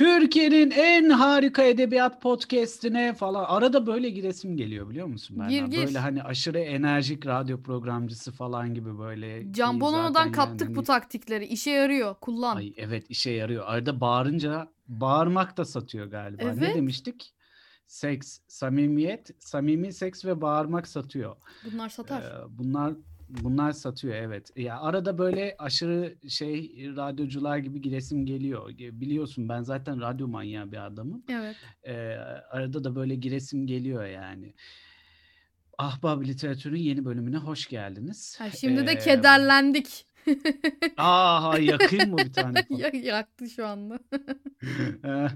Türkiye'nin en harika edebiyat podcast'ine falan arada böyle giresim geliyor biliyor musun ben? Gir, gir. Böyle hani aşırı enerjik radyo programcısı falan gibi böyle. Can Bonomo'dan kaptık yani bu hani- taktikleri. İşe yarıyor. Kullan. Ay evet işe yarıyor. Arada bağırınca bağırmak da satıyor galiba. Ne Evet. demiştik? Seks, samimiyet, samimi seks ve bağırmak satıyor. Bunlar satar. Ee, bunlar bunlar satıyor evet. Ya arada böyle aşırı şey radyocular gibi giresim geliyor. Biliyorsun ben zaten radyo manyağı bir adamım. Evet. Ee, arada da böyle giresim geliyor yani. Ahbap Literatür'ün yeni bölümüne hoş geldiniz. Ha, şimdi de Ee, kederlendik. Aa yakayım mı bir tane? Ya- Yaktı şu anda.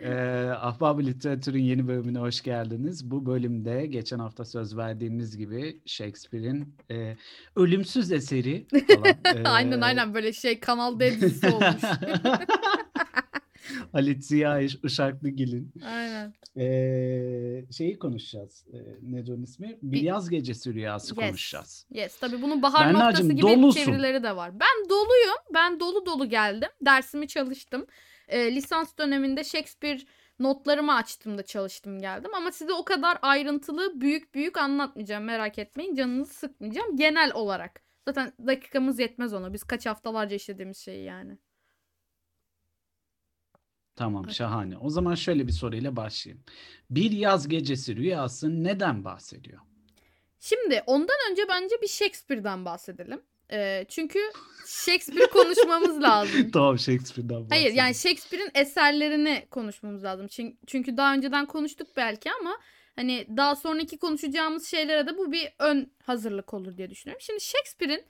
Eee Ahbap Literatür'ün yeni bölümüne hoş geldiniz. Bu bölümde geçen hafta söz verdiğimiz gibi Shakespeare'in eee, ölümsüz eseri falan. aynen eee, aynen böyle şey Kanal D dizisi olmuş. Halit Ziya İş- Işaklıgil'in aynen. eee, şeyi konuşacağız. Eee nedir onun ismi? Bir yaz gecesi rüyası Yes. konuşacağız. Yes tabii bunun bahar Berna'cığım, noktası gibi dolusun. çevirileri de var. Ben doluyum. Ben dolu dolu geldim. Dersimi çalıştım. Ee, lisans döneminde Shakespeare notlarımı açtım da çalıştım geldim. Ama size o kadar ayrıntılı büyük büyük anlatmayacağım. Merak etmeyin. Canınızı sıkmayacağım. Genel olarak. Zaten dakikamız yetmez ona. Biz kaç haftalarca işlediğimiz şey yani. Tamam, şahane. O zaman şöyle bir soruyla başlayayım. Bir yaz gecesi rüyası neden bahsediyor? Şimdi ondan önce bence bir Shakespeare'den bahsedelim. Ee, çünkü Shakespeare konuşmamız lazım. Tamam Shakespeare'den Hayır bahsediyor. yani Shakespeare'in eserlerini konuşmamız lazım. Çün- Çünkü daha önceden konuştuk belki ama hani daha sonraki konuşacağımız şeylere de bu bir ön hazırlık olur diye düşünüyorum. Şimdi Shakespeare'in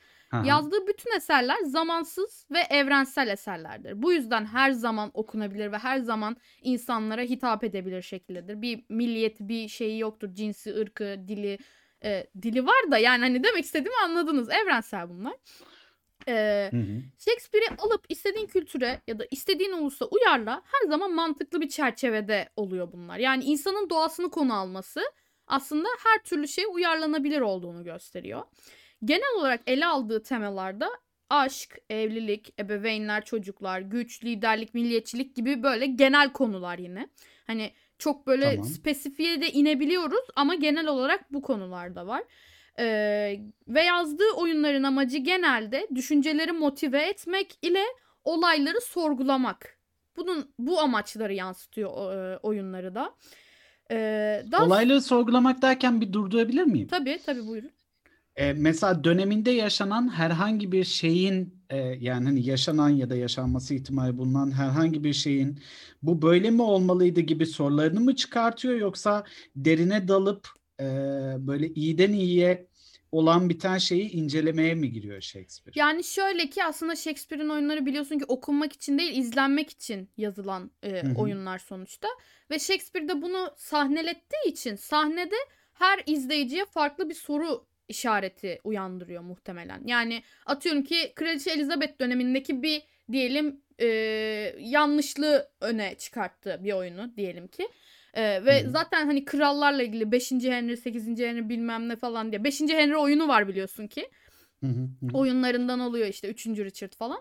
yazdığı bütün eserler zamansız ve evrensel eserlerdir. Bu yüzden her zaman okunabilir ve her zaman insanlara hitap edebilir şekildedir. Bir milliyeti, bir şeyi yoktur. Cinsi, ırkı, dili, e, dili var da yani hani demek istediğimi anladınız. Evrensel bunlar. Ee. Shakespeare'i alıp istediğin kültüre ya da istediğin ulusa uyarla her zaman mantıklı bir çerçevede oluyor bunlar. Yani insanın doğasını konu alması aslında her türlü şeye uyarlanabilir olduğunu gösteriyor. Genel olarak ele aldığı temalarda aşk, evlilik, ebeveynler, çocuklar, güç, liderlik, milliyetçilik gibi böyle genel konular yine. Hani çok böyle Tamam. spesifiye de inebiliyoruz ama genel olarak bu konularda var. Ee, ve yazdığı oyunların amacı genelde düşünceleri motive etmek ile olayları sorgulamak. Bunun bu amaçları yansıtıyor e, oyunları da. Ee, daha Olayları sorgulamak derken bir durdurabilir miyim? tabii tabii buyurun. Ee, mesela döneminde yaşanan herhangi bir şeyin e, yani hani yaşanan ya da yaşanması ihtimali bulunan herhangi bir şeyin bu böyle mi olmalıydı gibi sorularını mı çıkartıyor yoksa derine dalıp e, böyle iyiden iyiye olan biten şeyi incelemeye mi giriyor Shakespeare? Yani şöyle ki aslında Shakespeare'in oyunları biliyorsun ki okunmak için değil izlenmek için yazılan e, oyunlar sonuçta. Ve Shakespeare de bunu sahnelettiği için sahnede her izleyiciye farklı bir soru işareti uyandırıyor muhtemelen. Yani atıyorum ki Kraliçe Elizabeth dönemindeki bir diyelim e, yanlışlığı öne çıkarttı bir oyunu diyelim ki. E, ve hı. zaten hani krallarla ilgili 5. Henry, 8. Henry bilmem ne falan diye. 5. Henry oyunu var biliyorsun ki oyunlarından oluyor işte 3. Richard falan.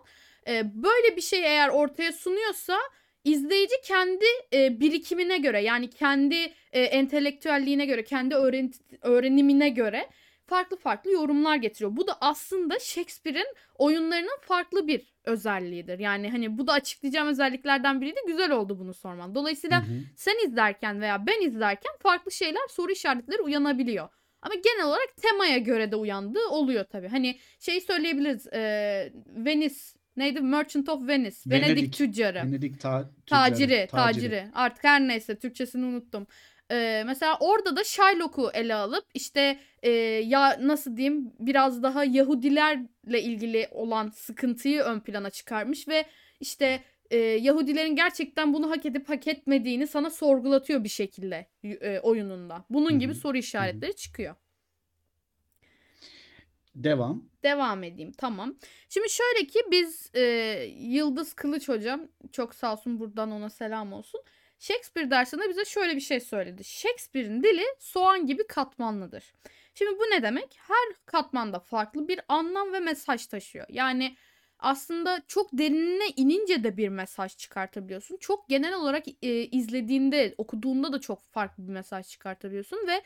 Ee, böyle bir şey eğer ortaya sunuyorsa izleyici kendi e, birikimine göre yani kendi e, entelektüelliğine göre, kendi öğren- öğrenimine göre farklı farklı yorumlar getiriyor. Bu da aslında Shakespeare'in oyunlarının farklı bir özelliğidir. Yani hani bu da açıklayacağım özelliklerden biriydi. Güzel oldu bunu sorman. Dolayısıyla Hı hı. sen izlerken veya ben izlerken farklı şeyler, soru işaretleri uyanabiliyor. Ama genel olarak temaya göre de uyandığı oluyor tabii. Hani şey söyleyebiliriz. E, Venice neydi? Merchant of Venice. Venedik, Venedik. tüccarı. Venedik ta- Taciri, tüccarı, taciri. Artık her neyse Türkçesini unuttum. Ee, mesela orada da Shylock'u ele alıp işte e, ya nasıl diyeyim biraz daha Yahudilerle ilgili olan sıkıntıyı ön plana çıkarmış ve işte e, Yahudilerin gerçekten bunu hak edip hak etmediğini sana sorgulatıyor bir şekilde e, oyununda. Bunun gibi soru işaretleri çıkıyor. Devam. Devam edeyim tamam. Şimdi şöyle ki biz e, Yıldız Kılıç hocam çok sağ olsun buradan ona selam olsun. Shakespeare dersinde bize şöyle bir şey söyledi. Shakespeare'in dili soğan gibi katmanlıdır. Şimdi bu ne demek? Her katmanda farklı bir anlam ve mesaj taşıyor. Yani aslında çok derinine inince de bir mesaj çıkartabiliyorsun. Çok genel olarak e, izlediğinde, okuduğunda da çok farklı bir mesaj çıkartabiliyorsun ve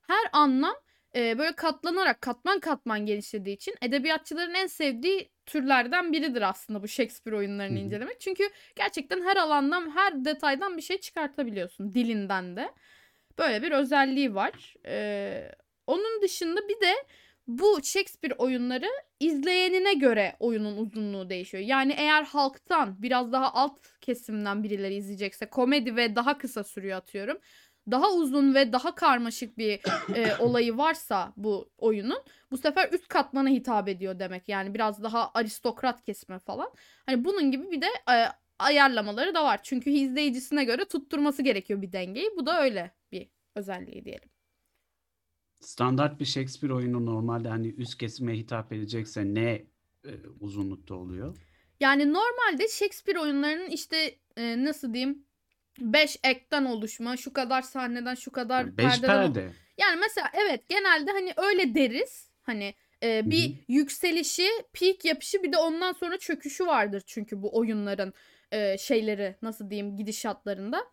her anlam e, böyle katlanarak katman katman genişlediği için edebiyatçıların en sevdiği türlerden biridir aslında bu Shakespeare oyunlarını Hı hı. incelemek. Çünkü gerçekten her alandan, her detaydan bir şey çıkartabiliyorsun dilinden de. Böyle bir özelliği var. Ee, onun dışında bir de bu Shakespeare oyunları izleyenine göre oyunun uzunluğu değişiyor. Yani eğer halktan biraz daha alt kesimden birileri izleyecekse komedi ve daha kısa sürüyor atıyorum. Daha uzun ve daha karmaşık bir e, olayı varsa bu oyunun bu sefer üst katmana hitap ediyor demek. Yani biraz daha aristokrat kesme falan. Hani bunun gibi bir de e, ayarlamaları da var. Çünkü izleyicisine göre tutturması gerekiyor bir dengeyi. Bu da öyle bir özelliği diyelim. Standart bir Shakespeare oyunu normalde hani üst kesime hitap edecekse ne e, uzunlukta oluyor? Yani normalde Shakespeare oyunlarının işte e, nasıl diyeyim 5 ekten oluşma, şu kadar sahneden, şu kadar Yani beş perdeden. perde. Yani mesela evet genelde hani öyle deriz. Hani e, bir Hı hı. yükselişi, peak yapışı bir de ondan sonra çöküşü vardır çünkü bu oyunların e, şeyleri nasıl diyeyim gidişatlarında.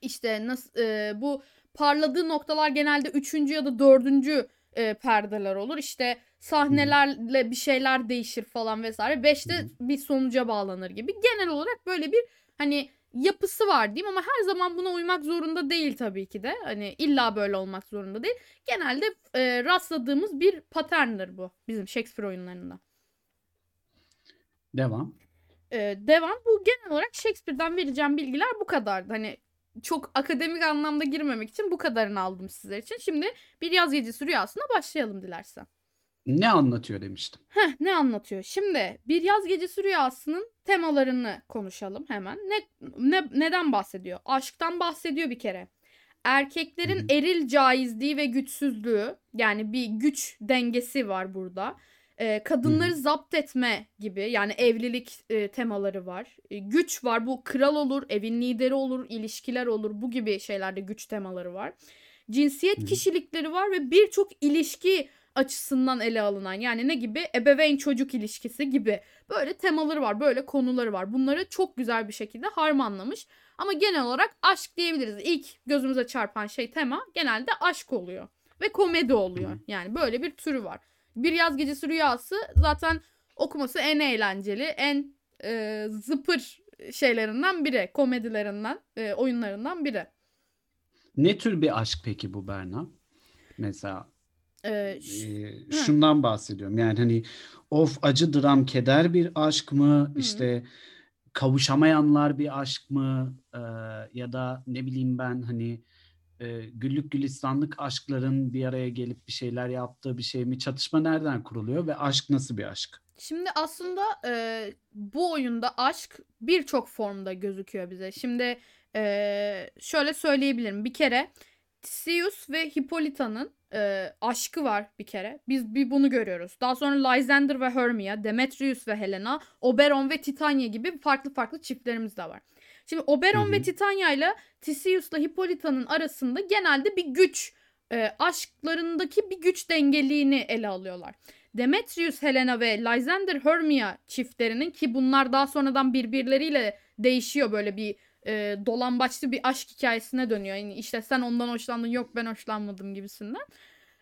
İşte nasıl e, bu parladığı noktalar genelde üçüncü ya da dördüncü e, perdeler olur. İşte sahnelerle bir şeyler değişir falan vesaire. Beşte bir sonuca bağlanır gibi. Genel olarak böyle bir hani yapısı var diyeyim ama her zaman buna uymak zorunda değil tabii ki de. Hani illa böyle olmak zorunda değil. Genelde e, rastladığımız bir pattern'dir bu bizim Shakespeare oyunlarında. Devam. E, devam bu genel olarak Shakespeare'den vereceğim bilgiler bu kadardı. Hani çok akademik anlamda girmemek için bu kadarını aldım sizler için. Şimdi bir yaz gecesi rüyasına başlayalım dilersen. Ne anlatıyor demiştim. Heh, ne anlatıyor? Şimdi bir yaz gecesi rüyasının temalarını konuşalım hemen. Ne, ne neden bahsediyor? Aşktan bahsediyor bir kere. Erkeklerin Hı hı. eril caizliği ve güçsüzlüğü yani bir güç dengesi var burada. Ee, kadınları zapt etme gibi yani evlilik e, temaları var. E, güç var bu kral olur, evin lideri olur, ilişkiler olur bu gibi şeylerde güç temaları var. Cinsiyet Hı hı. kişilikleri var ve birçok ilişki açısından ele alınan yani ne gibi? Ebeveyn çocuk ilişkisi gibi böyle temaları var böyle konuları var. Bunları çok güzel bir şekilde harmanlamış. Ama genel olarak aşk diyebiliriz. İlk gözümüze çarpan şey tema genelde aşk oluyor ve komedi oluyor. Yani böyle bir türü var. Bir yaz gecesi rüyası zaten okuması en eğlenceli en e, zıpır şeylerinden biri komedilerinden e, oyunlarından biri. Ne tür bir aşk peki bu Berna? Mesela E, ş- e, şundan bahsediyorum. Yani hani of acı dram keder bir aşk mı? Hı. İşte kavuşamayanlar bir aşk mı? Ee, ya da ne bileyim ben hani e, güllük gülistanlık aşkların bir araya gelip bir şeyler yaptığı bir şey mi? Çatışma nereden kuruluyor ve aşk nasıl bir aşk? Şimdi aslında e, bu oyunda aşk birçok formda gözüküyor bize. Şimdi e, şöyle söyleyebilirim. Bir kere Theseus ve Hippolyta'nın e, aşkı var bir kere. Biz bir bunu görüyoruz. Daha sonra Lysander ve Hermia, Demetrius ve Helena, Oberon ve Titania gibi farklı farklı çiftlerimiz de var. Şimdi Oberon Hı hı. ve Titania ile Theseus'la Hippolyta'nın arasında genelde bir güç, e, aşklarındaki bir güç dengeliğini ele alıyorlar. Demetrius Helena ve Lysander Hermia çiftlerinin ki bunlar daha sonradan birbirleriyle değişiyor böyle bir e, dolambaçlı bir aşk hikayesine dönüyor. Yani işte sen ondan hoşlandın yok ben hoşlanmadım gibisinden.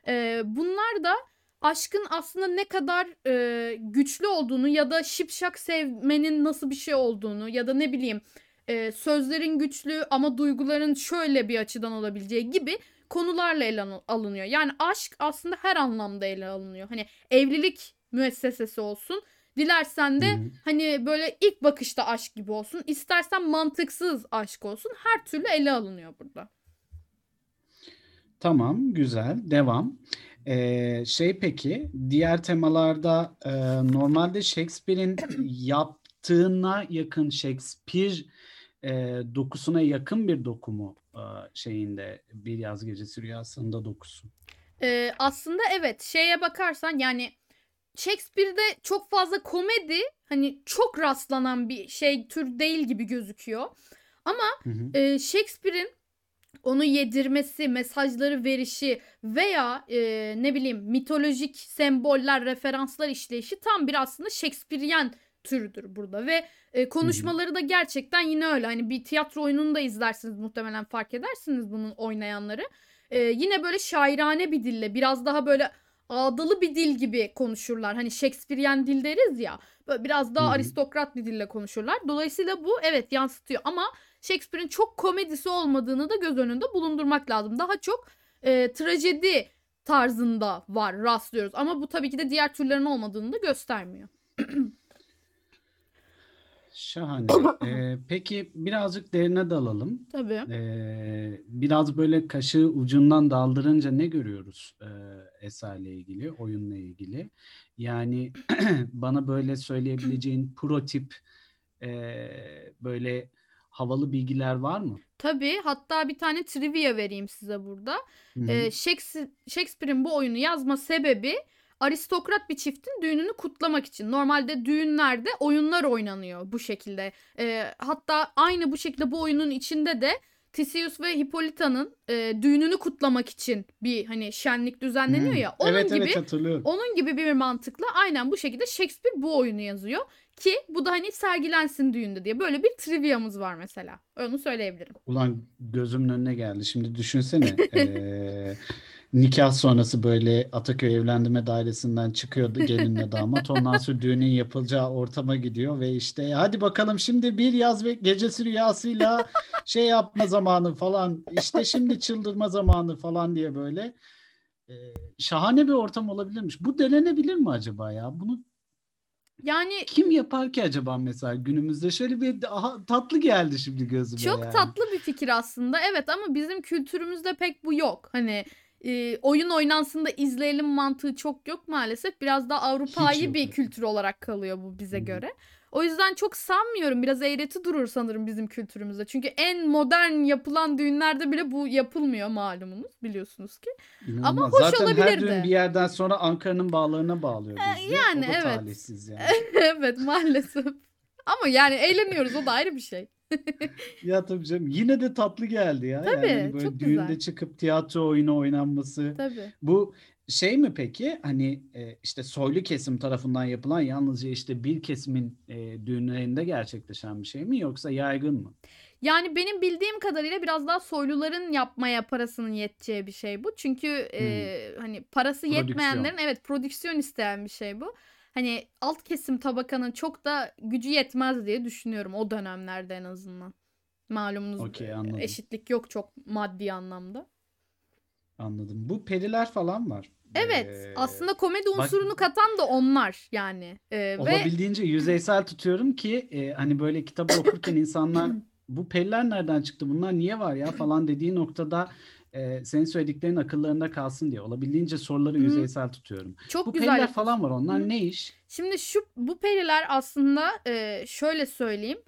E, bunlar da aşkın aslında ne kadar e, güçlü olduğunu ya da şipşak sevmenin nasıl bir şey olduğunu ya da ne bileyim e, sözlerin güçlü ama duyguların şöyle bir açıdan olabileceği gibi konularla ele al- alınıyor. Yani aşk aslında her anlamda ele alınıyor. Hani evlilik müessesesi olsun. Dilersen de Hı hı. hani böyle ilk bakışta aşk gibi olsun. İstersen mantıksız aşk olsun. Her türlü ele alınıyor burada. Tamam, güzel. Devam. Ee, şey peki, diğer temalarda e, normalde Shakespeare'in yaptığına yakın Shakespeare e, dokusuna yakın bir doku mu e, şeyinde Bir Yaz Gecesi Rüyası'nda dokusu? Ee, aslında evet şeye bakarsan yani Shakespeare'de çok fazla komedi hani çok rastlanan bir şey tür değil gibi gözüküyor. Ama Hı hı. e, Shakespeare'in onu yedirmesi, mesajları verişi veya e, ne bileyim mitolojik semboller, referanslar işleyişi tam bir aslında Shakespearean türüdür burada ve e, konuşmaları da gerçekten yine öyle. Hani bir tiyatro oyununu da izlersiniz muhtemelen fark edersiniz bunun oynayanları. E, yine böyle şairane bir dille biraz daha böyle ağdalı bir dil gibi konuşurlar. Hani Shakespearean dil deriz ya. Böyle biraz daha Hı hı. aristokrat bir dille konuşurlar. Dolayısıyla bu evet yansıtıyor ama Shakespeare'in çok komedisi olmadığını da göz önünde bulundurmak lazım. Daha çok e, trajedi tarzında var rastlıyoruz. Ama bu tabii ki de diğer türlerin olmadığını da göstermiyor. Şahane. Ee, peki birazcık derine dalalım. Tabii. Ee, biraz böyle kaşığı ucundan daldırınca ne görüyoruz e, eserle ilgili, oyunla ilgili? Yani bana böyle söyleyebileceğin prototip e, böyle havalı bilgiler var mı? Tabii. Hatta bir tane trivia vereyim size burada. Ee, Shakespeare- Shakespeare'in bu oyunu yazma sebebi aristokrat bir çiftin düğününü kutlamak için. Normalde düğünlerde oyunlar oynanıyor bu şekilde. Ee, hatta aynı bu şekilde bu oyunun içinde de Theseus ve Hippolyta'nın e, düğününü kutlamak için bir hani şenlik düzenleniyor Hmm. ya. Onun Evet gibi evet onun gibi bir mantıkla aynen bu şekilde Shakespeare bu oyunu yazıyor ki bu da hani sergilensin düğünde diye. Böyle bir trivia'mız var mesela. Onu söyleyebilirim. Ulan gözümün önüne geldi. Şimdi düşünsene. eee, nikah sonrası böyle Ataköy Evlendirme Dairesi'nden çıkıyordu gelinle damat. Ondan sonra düğünün yapılacağı ortama gidiyor ve işte hadi bakalım şimdi bir yaz ve gecesi rüyasıyla şey yapma zamanı falan. İşte şimdi çıldırma zamanı falan diye böyle. Eee, şahane bir ortam olabilirmiş. Bu denenebilir mi acaba ya? Bunu Yani kim yapar ki acaba mesela günümüzde? Şöyle bir aha, tatlı geldi şimdi gözüme Çok yani. tatlı bir fikir aslında. Evet ama bizim kültürümüzde pek bu yok. Hani e, oyun oynansın da izleyelim mantığı çok yok maalesef. Biraz daha Avrupa'yı bir kültür olarak kalıyor bu bize Hı hı. göre. O yüzden çok sanmıyorum. Biraz eğreti durur sanırım bizim kültürümüzde. Çünkü en modern yapılan düğünlerde bile bu yapılmıyor malumunuz biliyorsunuz ki. Ama İnanılmaz. hoş Zaten her olabilirdi. düğün bir yerden sonra Ankara'nın bağlarına bağlıyor Ee, bizi. yani o da evet. yani. evet maalesef. Ama yani eğleniyoruz o da ayrı bir şey. Ya tabii canım. Yine de tatlı geldi ya. Tabii, Yani hani böyle çok düğünde güzel. çıkıp tiyatro oyunu oynanması. Tabii. Bu şey mi peki? Hani e, işte soylu kesim tarafından yapılan yalnızca işte bir kesimin e, düğünlerinde gerçekleşen bir şey mi yoksa yaygın mı? Yani benim bildiğim kadarıyla biraz daha soyluların yapmaya parasının yeteceği bir şey bu. Çünkü e, hani parası Prodüksiyon. yetmeyenlerin evet prodüksiyon isteyen bir şey bu. Hani alt kesim tabakanın çok da gücü yetmez diye düşünüyorum o dönemlerde en azından. Malumunuz Okey, e, anladım. eşitlik yok çok maddi anlamda. Anladım. Bu periler falan var. Evet Ee, aslında komedi bak- unsurunu katan da onlar yani. E, ve Olabildiğince yüzeysel tutuyorum ki e, hani böyle kitabı okurken insanlar bu periler nereden çıktı bunlar niye var ya falan dediği noktada e, senin söylediklerin akıllarında kalsın diye olabildiğince soruları Hı. yüzeysel tutuyorum. çok Bu güzel periler falan var onlar Hı. ne iş? Şimdi şu bu periler aslında e, şöyle söyleyeyim.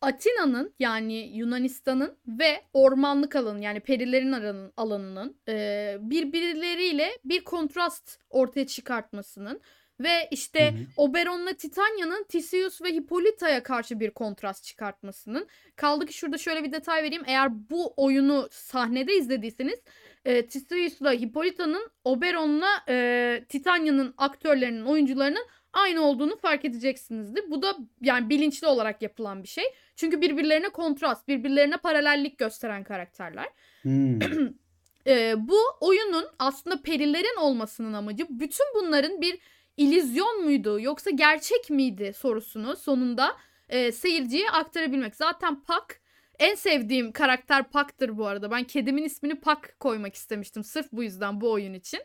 Atina'nın yani Yunanistan'ın ve ormanlık alanın yani perilerin alanın, alanının e, birbirleriyle bir kontrast ortaya çıkartmasının ve işte Hı hı. Oberon'la Titania'nın Theseus ve Hippolyta'ya karşı bir kontrast çıkartmasının. Kaldı ki şurada şöyle bir detay vereyim. Eğer bu oyunu sahnede izlediyseniz e, Theseus'la Hippolyta'nın Oberon'la e, Titania'nın aktörlerinin, oyuncularının aynı olduğunu fark edeceksinizdir. Bu da yani bilinçli olarak yapılan bir şey. Çünkü birbirlerine kontrast, birbirlerine paralellik gösteren karakterler. Hmm. Ee, bu oyunun aslında perilerin olmasının amacı bütün bunların bir illüzyon muydu yoksa gerçek miydi sorusunu sonunda e, seyirciye aktarabilmek. Zaten Puck en sevdiğim karakter Puck'tır bu arada. Ben kedimin ismini Puck koymak istemiştim sırf bu yüzden bu oyun için.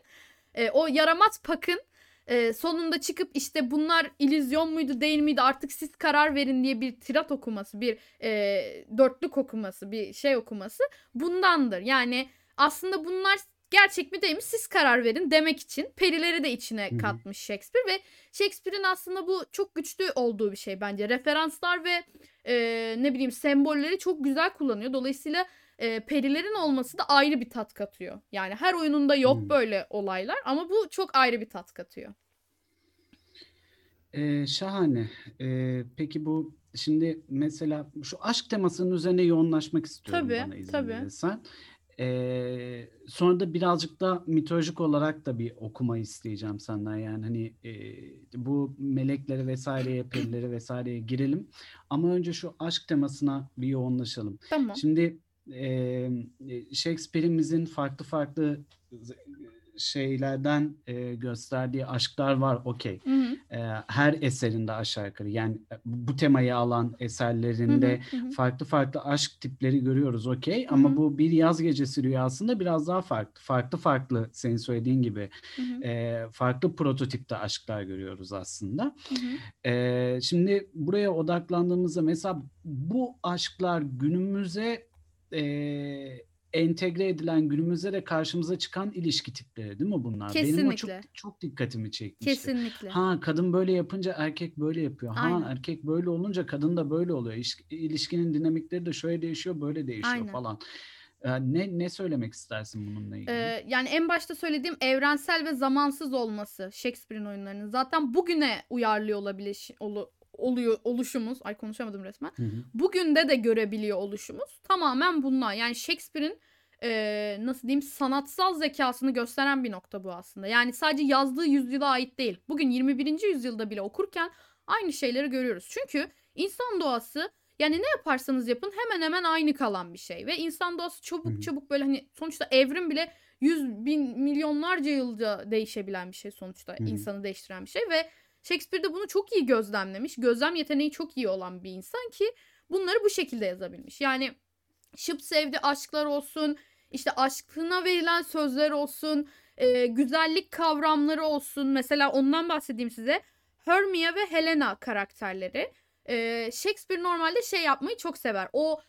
E, o yaramaz Puck'ın e, sonunda çıkıp işte bunlar illüzyon muydu değil miydi artık siz karar verin diye bir tirat okuması, bir e, dörtlük okuması, bir şey okuması bundandır. Yani aslında bunlar gerçek mi değil mi siz karar verin demek için perileri de içine katmış Shakespeare ve Shakespeare'in aslında bu çok güçlü olduğu bir şey bence. Referanslar ve e, ne bileyim sembolleri çok güzel kullanıyor. Dolayısıyla e, perilerin olması da ayrı bir tat katıyor. Yani her oyununda yok Hmm. böyle olaylar ama bu çok ayrı bir tat katıyor. Ee, şahane. Ee, peki bu şimdi mesela şu aşk temasının üzerine yoğunlaşmak istiyorum Tabii, bana izin tabii. verirsen. Eee, sonra da birazcık da mitolojik olarak da bir okuma isteyeceğim senden. Yani hani eee, bu meleklere vesaireye, perilere vesaireye girelim. Ama önce şu aşk temasına bir yoğunlaşalım. Tamam. Şimdi eee, Shakespeare'imizin farklı farklı şeylerden e, gösterdiği aşklar var okey. E, her eserinde aşağı yukarı yani e, bu temayı alan eserlerinde hı, hı farklı farklı aşk tipleri görüyoruz okey. Ama bu bir yaz gecesi rüyasında biraz daha farklı. Farklı farklı senin söylediğin gibi Hı e, farklı prototipte aşklar görüyoruz aslında. Hı hı. E, şimdi buraya odaklandığımızda mesela bu aşklar günümüze e, entegre edilen günümüzde de karşımıza çıkan ilişki tipleri değil mi bunlar? Benim o çok Kesinlikle. çok dikkatimi çekmişti. Kesinlikle. Ha kadın böyle yapınca erkek böyle yapıyor. Ha Aynen. erkek böyle olunca kadın da böyle oluyor. İş- İlişkinin dinamikleri de şöyle değişiyor, böyle değişiyor Aynen. falan. Ee, ne ne söylemek istersin bununla ilgili? Ee, yani en başta söylediğim evrensel ve zamansız olması Shakespeare'in oyunlarının zaten bugüne uyarlıyor olabiliş olu- oluyor oluşumuz. Ay konuşamadım resmen. Hı hı. Bugün de de görebiliyor oluşumuz tamamen bundan. Yani Shakespeare'in e, nasıl diyeyim sanatsal zekasını gösteren bir nokta bu aslında. Yani sadece yazdığı yüzyıla ait değil. Bugün 21. yüzyılda bile okurken aynı şeyleri görüyoruz. Çünkü insan doğası yani ne yaparsanız yapın hemen hemen aynı kalan bir şey. Ve insan doğası çabuk hı. çabuk böyle hani sonuçta evrim bile yüz bin milyonlarca yılda değişebilen bir şey sonuçta. Hı hı. insanı değiştiren bir şey ve Shakespeare de bunu çok iyi gözlemlemiş. Gözlem yeteneği çok iyi olan bir insan ki bunları bu şekilde yazabilmiş. Yani şıp sevdi aşklar olsun, işte aşkına verilen sözler olsun, e, güzellik kavramları olsun. Mesela ondan bahsedeyim size. Hermia ve Helena karakterleri. E, Shakespeare normalde şey yapmayı çok sever. O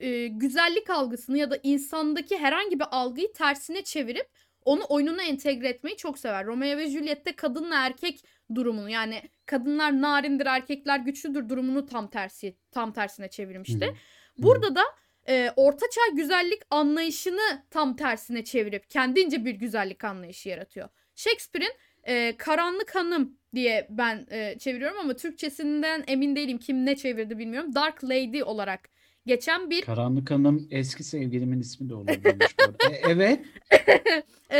e, güzellik algısını ya da insandaki herhangi bir algıyı tersine çevirip onu oyununa entegre etmeyi çok sever. Romeo ve Juliet'te kadınla erkek durumunu yani kadınlar narindir erkekler güçlüdür durumunu tam tersi tam tersine çevirmişti. hı. Hı hı. Burada da e, ortaçağ güzellik anlayışını tam tersine çevirip kendince bir güzellik anlayışı yaratıyor. Shakespeare'in e, Karanlık Hanım diye ben e, çeviriyorum ama Türkçesinden emin değilim kim ne çevirdi bilmiyorum. Dark Lady olarak geçen bir Karanlık Hanım eski sevgilimin ismi de olabilirmiş. E, evet. e,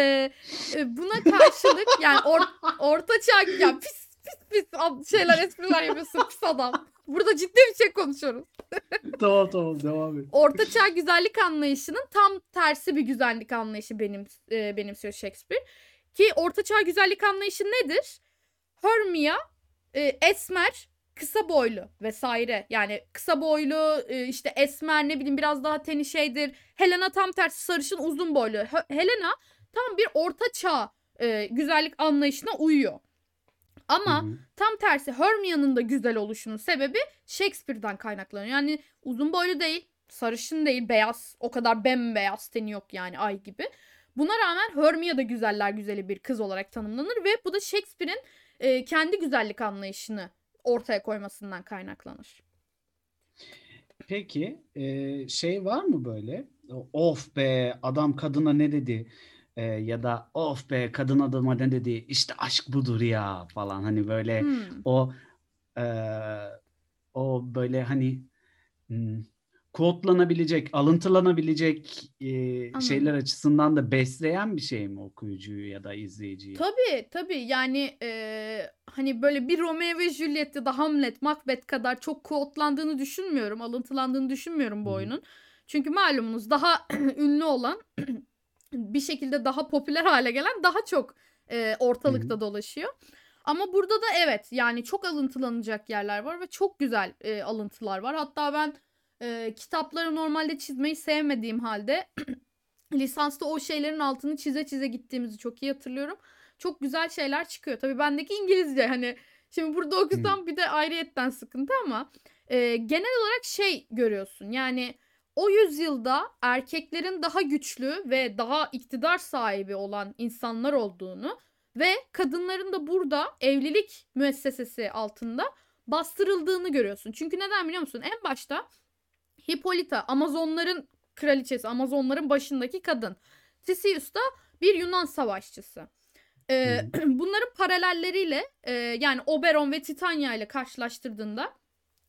e, buna karşılık yani or, ortaçağ ya pis pis pis şeyler espriler yapıyorsun pis adam. Burada ciddi bir şey konuşuyoruz. Tamam tamam devam et. Ortaçağ güzellik anlayışının tam tersi bir güzellik anlayışı benim e, benimsiyor Shakespeare. Ki ortaçağ güzellik anlayışı nedir? Hermia e, esmer, kısa boylu vesaire. Yani kısa boylu, e, işte esmer ne bileyim biraz daha teni şeydir. Helena tam tersi sarışın, uzun boylu. He- Helena tam bir ortaçağ e, güzellik anlayışına uyuyor. Hı Ama hı. Tam tersi Hermione'ın da güzel oluşunun sebebi Shakespeare'den kaynaklanıyor. Yani uzun boylu değil, sarışın değil, beyaz. O kadar bembeyaz teni yok yani ay gibi. Buna rağmen Hermione da güzeller güzeli bir kız olarak tanımlanır ve bu da Shakespeare'in e, kendi güzellik anlayışını ortaya koymasından kaynaklanır. Peki e, şey var mı böyle? Of be adam kadına ne dedi? E, ya da of be kadın adama ne dedi? İşte aşk budur ya falan hani böyle Hmm. o e, o böyle hani quote'lanabilecek, alıntılanabilecek e, Anladım. şeyler açısından da besleyen bir şey mi okuyucuyu ya da izleyiciyi? Tabii tabii yani e, hani böyle bir Romeo ve Juliet ya da Hamlet, Macbeth kadar çok quote'landığını düşünmüyorum. Alıntılandığını düşünmüyorum bu Hı hı. oyunun. Çünkü malumunuz daha ünlü olan bir şekilde daha popüler hale gelen daha çok e, ortalıkta dolaşıyor. Ama burada da evet yani çok alıntılanacak yerler var ve çok güzel e, alıntılar var. Hatta ben e, kitapları normalde çizmeyi sevmediğim halde lisansta o şeylerin altını çize çize gittiğimizi çok iyi hatırlıyorum. Çok güzel şeyler çıkıyor. Tabii bendeki İngilizce hani şimdi burada okusam bir de ayrıyetten sıkıntı ama e, genel olarak şey görüyorsun. Yani o yüzyılda erkeklerin daha güçlü ve daha iktidar sahibi olan insanlar olduğunu ve kadınların da burada evlilik müessesesi altında bastırıldığını görüyorsun. Çünkü neden biliyor musun? En başta Hippolyta Amazonların kraliçesi, Amazonların başındaki kadın. Theseus da bir Yunan savaşçısı. Ee, bunların paralelleriyle e, yani Oberon ve Titania ile karşılaştırdığında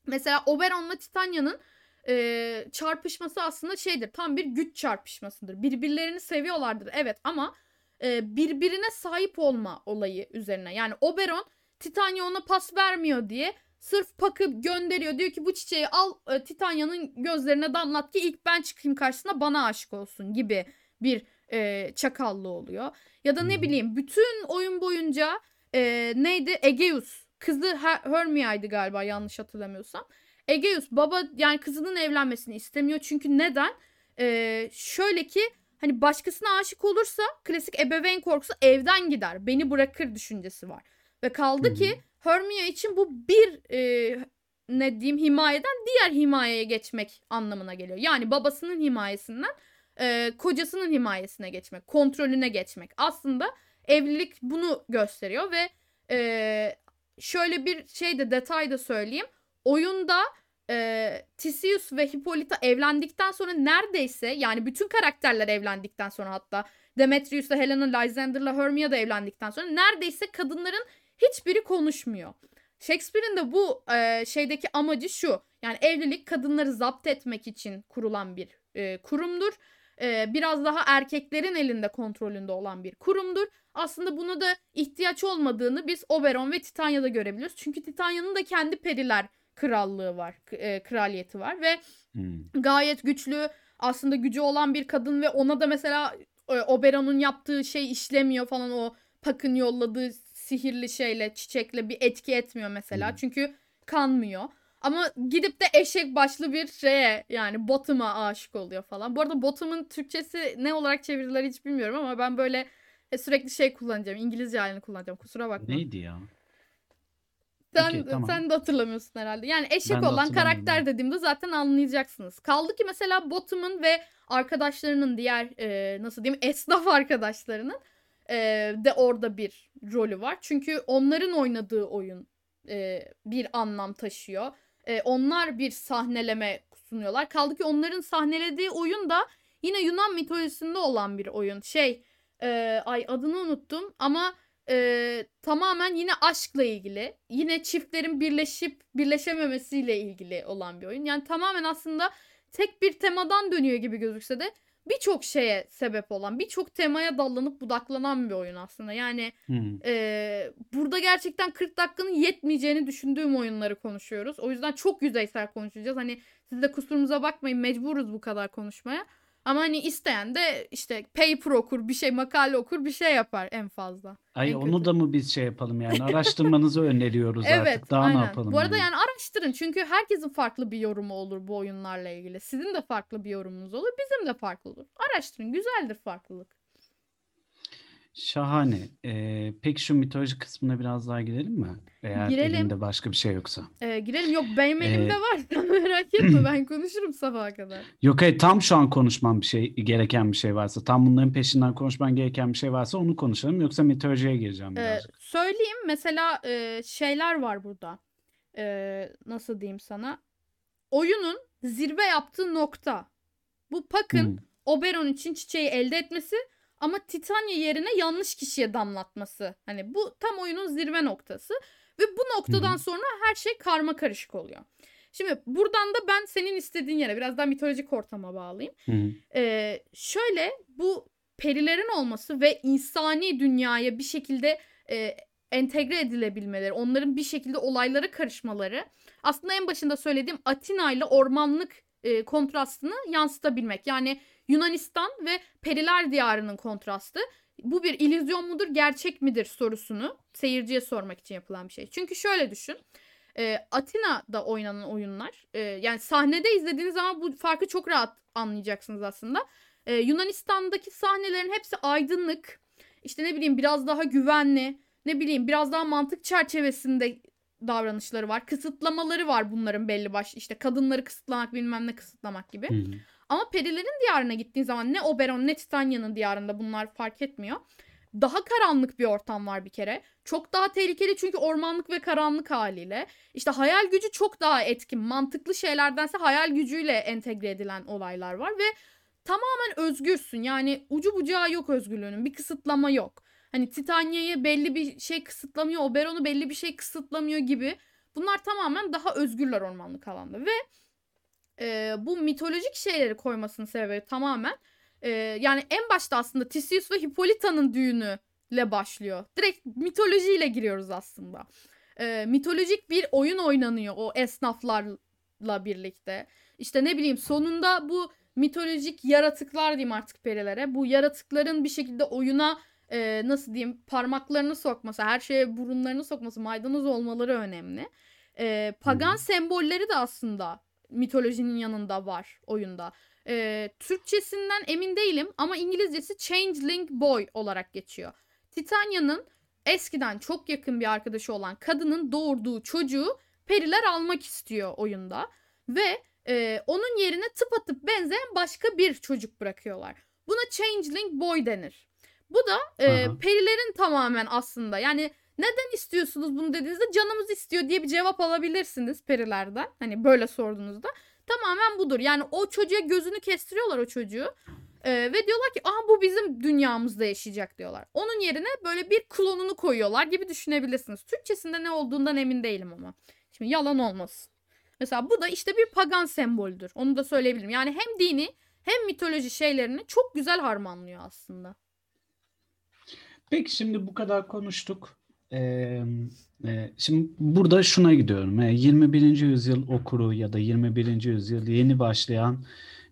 mesela Oberon'la Titania'nın e, çarpışması aslında şeydir. Tam bir güç çarpışmasıdır. Birbirlerini seviyorlardır evet ama e, birbirine sahip olma olayı üzerine. Yani Oberon Titania ona pas vermiyor diye sırf Puck'ı gönderiyor. Diyor ki bu çiçeği al e, Titania'nın gözlerine damlat ki ilk ben çıkayım karşısına bana aşık olsun gibi bir e, çakallı oluyor. Ya da ne bileyim bütün oyun boyunca e, neydi Egeus kızı Her- Hermia'ydı galiba yanlış hatırlamıyorsam. Egeus baba yani kızının evlenmesini istemiyor çünkü neden? E, şöyle ki hani başkasına aşık olursa klasik ebeveyn korkusu evden gider beni bırakır düşüncesi var. Ve kaldı ki Hermia için bu bir e, ne diyeyim himayeden diğer himayeye geçmek anlamına geliyor. Yani babasının himayesinden e, kocasının himayesine geçmek, kontrolüne geçmek. Aslında evlilik bunu gösteriyor ve e, şöyle bir şey de detay da söyleyeyim. Oyunda e, Theseus ve Hippolyta evlendikten sonra neredeyse yani bütün karakterler evlendikten sonra hatta Demetrius'la Helena, Lysander'la Hermia da evlendikten sonra neredeyse kadınların hiçbiri konuşmuyor. Shakespeare'in de bu e, şeydeki amacı şu. Yani evlilik kadınları zapt etmek için kurulan bir e, kurumdur. E, biraz daha erkeklerin elinde kontrolünde olan bir kurumdur. Aslında buna da ihtiyaç olmadığını biz Oberon ve Titania'da görebiliyoruz. Çünkü Titania'nın da kendi periler krallığı var, e, kraliyeti var ve Hmm. gayet güçlü aslında gücü olan bir kadın ve ona da mesela e, Oberon'un yaptığı şey işlemiyor falan o Puck'ın yolladığı sihirli şeyle çiçekle bir etki etmiyor mesela Hı. çünkü kanmıyor. Ama gidip de eşek başlı bir şeye yani Bottom'a aşık oluyor falan. Bu arada Bottom'un Türkçesi ne olarak çevirdiler hiç bilmiyorum ama ben böyle e, sürekli şey kullanacağım. İngilizce halini kullanacağım. Kusura bakma. Neydi ya? Sen, Okey, tamam. sen de hatırlamıyorsun herhalde. Yani eşek Ben de olan hatırlamıyorum, karakter dediğimde zaten anlayacaksınız. Kaldı ki mesela Bottom'un ve arkadaşlarının diğer e, nasıl diyeyim esnaf arkadaşlarının e, de orada bir rolü var. Çünkü onların oynadığı oyun e, bir anlam taşıyor. E, onlar bir sahneleme sunuyorlar. Kaldı ki onların sahnelediği oyun da yine Yunan mitolojisinde olan bir oyun. Şey e, ay adını unuttum ama e, tamamen yine aşkla ilgili. Yine çiftlerin birleşip birleşememesiyle ilgili olan bir oyun. Yani tamamen aslında tek bir temadan dönüyor gibi gözükse de birçok şeye sebep olan, birçok temaya dallanıp budaklanan bir oyun aslında. Yani Hmm. e, burada gerçekten 40 dakikanın yetmeyeceğini düşündüğüm oyunları konuşuyoruz. O yüzden çok yüzeysel konuşacağız. Hani siz de kusurumuza bakmayın mecburuz bu kadar konuşmaya. Ama hani isteyen de işte paper okur, bir şey makale okur, bir şey yapar en fazla. Ay En onu kötü. da mı biz şey yapalım yani araştırmanızı öneriyoruz Evet, artık. Daha aynen. ne yapalım? Bu arada yani araştırın çünkü herkesin farklı bir yorumu olur bu oyunlarla ilgili. Sizin de farklı bir yorumunuz olur, bizim de farklı olur. Araştırın, güzeldir farklılık. Şahane. Ee, peki şu mitoloji kısmına biraz daha girelim mi? Eğer Girelim. elinde başka bir şey yoksa. Ee, girelim. Yok benim Ee, elimde var. Sen merak etme ben konuşurum sabaha kadar. Yok hayır tam şu an konuşmam bir şey gereken bir şey varsa tam bunların peşinden konuşman gereken bir şey varsa onu konuşalım yoksa mitolojiye gireceğim Ee, birazcık. söyleyeyim mesela e, şeyler var burada. Ee, nasıl diyeyim sana? Oyunun zirve yaptığı nokta. Bu Puck'ın Hmm. Oberon için çiçeği elde etmesi ama Titania yerine yanlış kişiye damlatması. Hani bu tam oyunun zirve noktası ve bu noktadan Hı hı. sonra her şey karma karışık oluyor. Şimdi buradan da ben senin istediğin yere biraz daha mitolojik ortama bağlayayım. Ee, şöyle bu perilerin olması ve insani dünyaya bir şekilde e, entegre edilebilmeleri, onların bir şekilde olaylara karışmaları aslında en başında söylediğim Atina ile ormanlık e, kontrastını yansıtabilmek. Yani Yunanistan ve periler diyarının kontrastı. Bu bir illüzyon mudur, gerçek midir sorusunu seyirciye sormak için yapılan bir şey. Çünkü şöyle düşün. E, Atina'da oynanan oyunlar, e, yani sahnede izlediğiniz zaman bu farkı çok rahat anlayacaksınız aslında. E, Yunanistan'daki sahnelerin hepsi aydınlık, işte ne bileyim biraz daha güvenli, ne bileyim biraz daha mantık çerçevesinde davranışları var. Kısıtlamaları var bunların belli baş. İşte kadınları kısıtlamak bilmem ne kısıtlamak gibi. Hı hı. Ama perilerin diyarına gittiğin zaman ne Oberon ne Titania'nın diyarında bunlar fark etmiyor. Daha karanlık bir ortam var bir kere. Çok daha tehlikeli çünkü ormanlık ve karanlık haliyle. İşte hayal gücü çok daha etkin. Mantıklı şeylerdense hayal gücüyle entegre edilen olaylar var ve tamamen özgürsün. Yani ucu bucağı yok özgürlüğünün. Bir kısıtlama yok. Hani Titania'yı belli bir şey kısıtlamıyor, Oberon'u belli bir şey kısıtlamıyor gibi. Bunlar tamamen daha özgürler ormanlık alanda ve e, bu mitolojik şeyleri koymasının sebebi tamamen e, yani en başta aslında Theseus ve Hippolyta'nın düğünüyle başlıyor. Direkt mitolojiyle giriyoruz aslında. E, mitolojik bir oyun oynanıyor o esnaflarla birlikte. İşte ne bileyim sonunda bu mitolojik yaratıklar diyeyim artık perilere. Bu yaratıkların bir şekilde oyuna e, nasıl diyeyim parmaklarını sokması, her şeye burunlarını sokması, maydanoz olmaları önemli. E, pagan sembolleri de aslında mitolojinin yanında var oyunda. E, Türkçesinden emin değilim ama İngilizcesi Changeling Boy olarak geçiyor. Titania'nın eskiden çok yakın bir arkadaşı olan kadının doğurduğu çocuğu periler almak istiyor oyunda. Ve e, onun yerine tıpatıp benzeyen başka bir çocuk bırakıyorlar. Buna Changeling Boy denir. Bu da e, perilerin tamamen aslında yani neden istiyorsunuz bunu dediğinizde canımız istiyor diye bir cevap alabilirsiniz perilerden. Hani böyle sorduğunuzda. Tamamen budur. Yani o çocuğa gözünü kestiriyorlar o çocuğu. Ee, ve diyorlar ki aha bu bizim dünyamızda yaşayacak diyorlar. Onun yerine böyle bir klonunu koyuyorlar gibi düşünebilirsiniz. Türkçesinde ne olduğundan emin değilim ama. Şimdi yalan olmasın. Mesela bu da işte bir pagan semboldür. Onu da söyleyebilirim. Yani hem dini hem mitoloji şeylerini çok güzel harmanlıyor aslında. Peki şimdi bu kadar konuştuk. Ee, e, şimdi burada şuna gidiyorum. E, 21. yüzyıl okuru ya da 21. yüzyıl yeni başlayan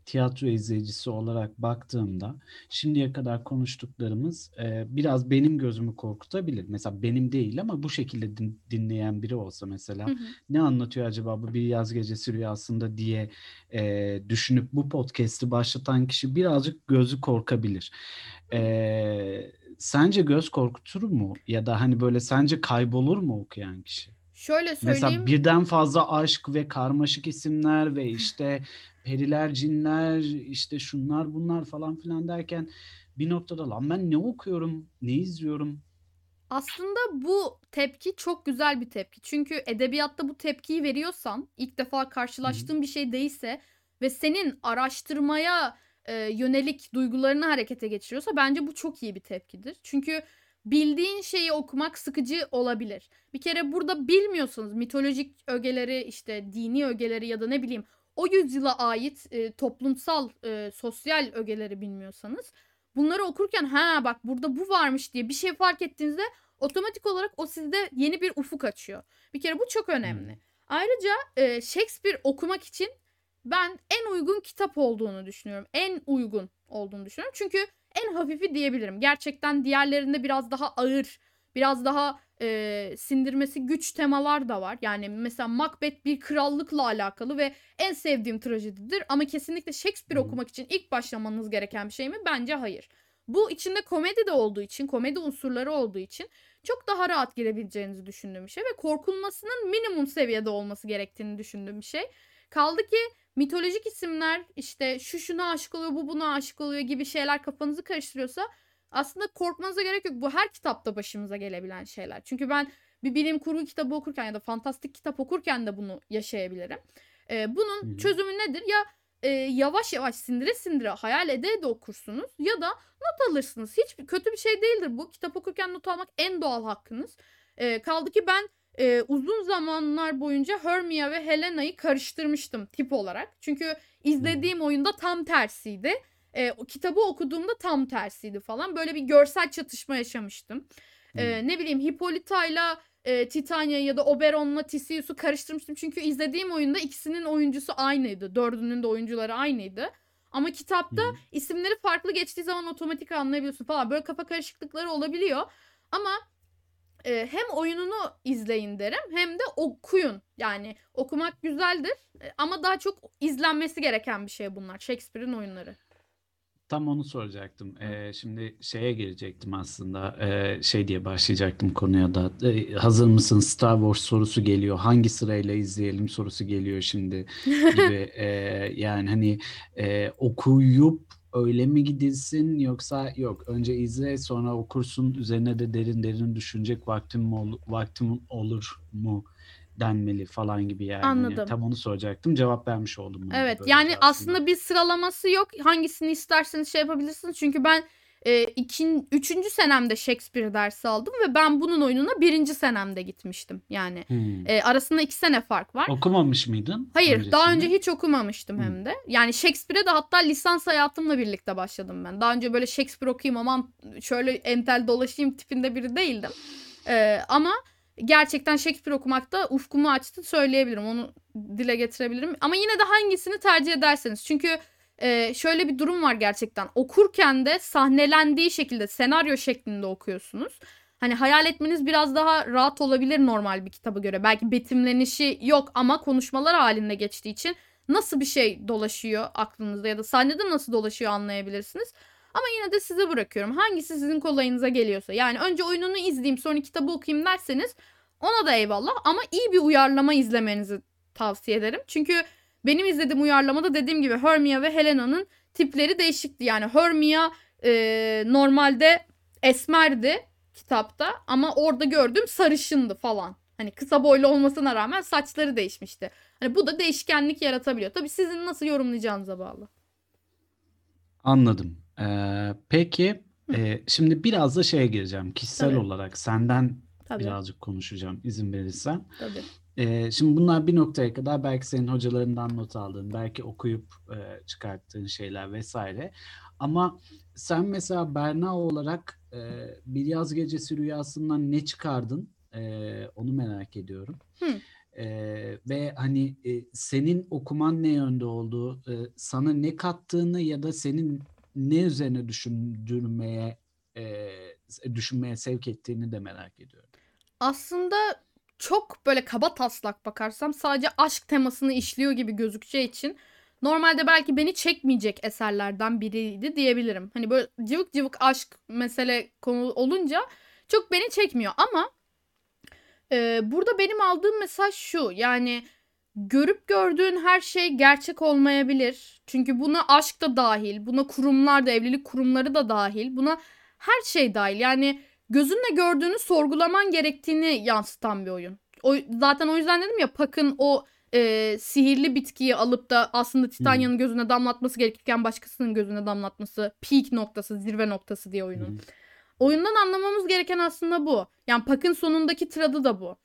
tiyatro izleyicisi olarak baktığımda şimdiye kadar konuştuklarımız e, biraz benim gözümü korkutabilir. Mesela benim değil ama bu şekilde din, dinleyen biri olsa mesela hı hı. ne anlatıyor acaba bu bir yaz gecesi rüyasında diye e, düşünüp bu podcast'i başlatan kişi birazcık gözü korkabilir. E, sence göz korkutur mu? Ya da hani böyle sence kaybolur mu okuyan kişi? Şöyle söyleyeyim. Mesela birden fazla aşk ve karmaşık isimler ve işte periler, cinler, işte şunlar bunlar falan filan derken bir noktada lan ben ne okuyorum, ne izliyorum? Aslında bu tepki çok güzel bir tepki. Çünkü edebiyatta bu tepkiyi veriyorsan, ilk defa karşılaştığın Hı-hı. bir şey değilse ve senin araştırmaya e, yönelik duygularını harekete geçiriyorsa bence bu çok iyi bir tepkidir. Çünkü bildiğin şeyi okumak sıkıcı olabilir. Bir kere burada bilmiyorsanız mitolojik ögeleri işte dini ögeleri ya da ne bileyim o yüzyıla ait e, toplumsal e, sosyal ögeleri bilmiyorsanız bunları okurken ha bak burada bu varmış diye bir şey fark ettiğinizde otomatik olarak o sizde yeni bir ufuk açıyor. Bir kere bu çok önemli. Hmm. Ayrıca e, Shakespeare okumak için ben en uygun kitap olduğunu düşünüyorum. En uygun olduğunu düşünüyorum. Çünkü en hafifi diyebilirim. Gerçekten diğerlerinde biraz daha ağır, biraz daha e, sindirmesi güç temalar da var. Yani mesela Macbeth bir krallıkla alakalı ve en sevdiğim trajedidir. Ama kesinlikle Shakespeare okumak için ilk başlamanız gereken bir şey mi? Bence hayır. Bu içinde komedi de olduğu için, komedi unsurları olduğu için çok daha rahat girebileceğinizi düşündüğüm bir şey ve korkulmasının minimum seviyede olması gerektiğini düşündüğüm bir şey. Kaldı ki mitolojik isimler işte şu şuna aşık oluyor bu buna aşık oluyor gibi şeyler kafanızı karıştırıyorsa aslında korkmanıza gerek yok. Bu her kitapta başımıza gelebilen şeyler. Çünkü ben bir bilim kurgu kitabı okurken ya da fantastik kitap okurken de bunu yaşayabilirim. Ee, bunun Hı-hı. çözümü nedir? Ya e, yavaş yavaş sindire sindire hayal ede de okursunuz ya da not alırsınız. Hiç kötü bir şey değildir bu. Kitap okurken not almak en doğal hakkınız. E, kaldı ki ben e, uzun zamanlar boyunca Hermia ve Helena'yı karıştırmıştım tip olarak. Çünkü izlediğim oyunda tam tersiydi. E, o kitabı okuduğumda tam tersiydi falan. Böyle bir görsel çatışma yaşamıştım. E, ne bileyim Hippolyta'yla e, Titania ya da Oberon'la Theseus'u karıştırmıştım. Çünkü izlediğim oyunda ikisinin oyuncusu aynıydı. Dördünün de oyuncuları aynıydı. Ama kitapta hmm. isimleri farklı geçtiği zaman otomatik anlayabiliyorsun falan. Böyle kafa karışıklıkları olabiliyor. Ama e, hem oyununu izleyin derim hem de okuyun. Yani okumak güzeldir e, ama daha çok izlenmesi gereken bir şey bunlar. Shakespeare'in oyunları. Tam onu soracaktım. Ee, şimdi şeye gelecektim aslında. Ee, şey diye başlayacaktım konuya da. Ee, hazır mısın? Star Wars sorusu geliyor. Hangi sırayla izleyelim sorusu geliyor şimdi gibi. ee, yani hani e, okuyup öyle mi gidilsin yoksa yok önce izle sonra okursun üzerine de derin derin düşünecek vaktim mi ol, vaktim olur mu denmeli falan gibi yani. Hani Anladım. Tam onu soracaktım. Cevap vermiş oldum. Evet yani aslında. aslında bir sıralaması yok. Hangisini isterseniz şey yapabilirsiniz. Çünkü ben e, ikin, üçüncü senemde Shakespeare dersi aldım ve ben bunun oyununa birinci senemde gitmiştim. Yani Hmm. e, arasında iki sene fark var. Okumamış mıydın? Hayır daha öncesinde? önce hiç okumamıştım Hı. hem de. Yani Shakespeare'e de hatta lisans hayatımla birlikte başladım ben. Daha önce böyle Shakespeare okuyayım aman şöyle entel dolaşayım tipinde biri değildim. Ee, ama gerçekten Shakespeare okumakta ufkumu açtı söyleyebilirim. Onu dile getirebilirim. Ama yine de hangisini tercih ederseniz. Çünkü e, şöyle bir durum var gerçekten. Okurken de sahnelendiği şekilde senaryo şeklinde okuyorsunuz. Hani hayal etmeniz biraz daha rahat olabilir normal bir kitaba göre. Belki betimlenişi yok ama konuşmalar halinde geçtiği için nasıl bir şey dolaşıyor aklınızda ya da sahnede nasıl dolaşıyor anlayabilirsiniz. Ama yine de size bırakıyorum. Hangisi sizin kolayınıza geliyorsa. Yani önce oyununu izleyeyim sonra kitabı okuyayım derseniz ona da eyvallah. Ama iyi bir uyarlama izlemenizi tavsiye ederim. Çünkü benim izlediğim uyarlamada dediğim gibi Hermia ve Helena'nın tipleri değişikti. Yani Hermia e, normalde esmerdi kitapta ama orada gördüğüm sarışındı falan. Hani kısa boylu olmasına rağmen saçları değişmişti. Hani bu da değişkenlik yaratabiliyor. Tabii sizin nasıl yorumlayacağınıza bağlı. Anladım. Ee, peki e, şimdi biraz da şeye gireceğim. Kişisel Tabii. olarak senden Tabii. birazcık konuşacağım izin verirsen. Tabii. Ee, şimdi bunlar bir noktaya kadar belki senin hocalarından not aldığın, belki okuyup e, çıkarttığın şeyler vesaire. Ama sen mesela Berna olarak e, bir yaz gecesi rüyasından ne çıkardın? E, onu merak ediyorum. Hı. E, ve hani e, senin okuman ne yönde olduğu, e, sana ne kattığını ya da senin ne üzerine düşündürmeye e, düşünmeye sevk ettiğini de merak ediyorum. Aslında çok böyle kaba taslak bakarsam sadece aşk temasını işliyor gibi gözükeceği için normalde belki beni çekmeyecek eserlerden biriydi diyebilirim. Hani böyle cıvık cıvık aşk mesele konu olunca çok beni çekmiyor ama e, burada benim aldığım mesaj şu yani görüp gördüğün her şey gerçek olmayabilir. Çünkü buna aşk da dahil, buna kurumlar da, evlilik kurumları da dahil, buna her şey dahil. Yani gözünle gördüğünü sorgulaman gerektiğini yansıtan bir oyun. O, zaten o yüzden dedim ya Puck'ın o e, sihirli bitkiyi alıp da aslında Titania'nın gözüne damlatması gerekirken başkasının gözüne damlatması peak noktası, zirve noktası diye oyunun. Hı. Oyundan anlamamız gereken aslında bu. Yani Puck'ın sonundaki tiradı da bu.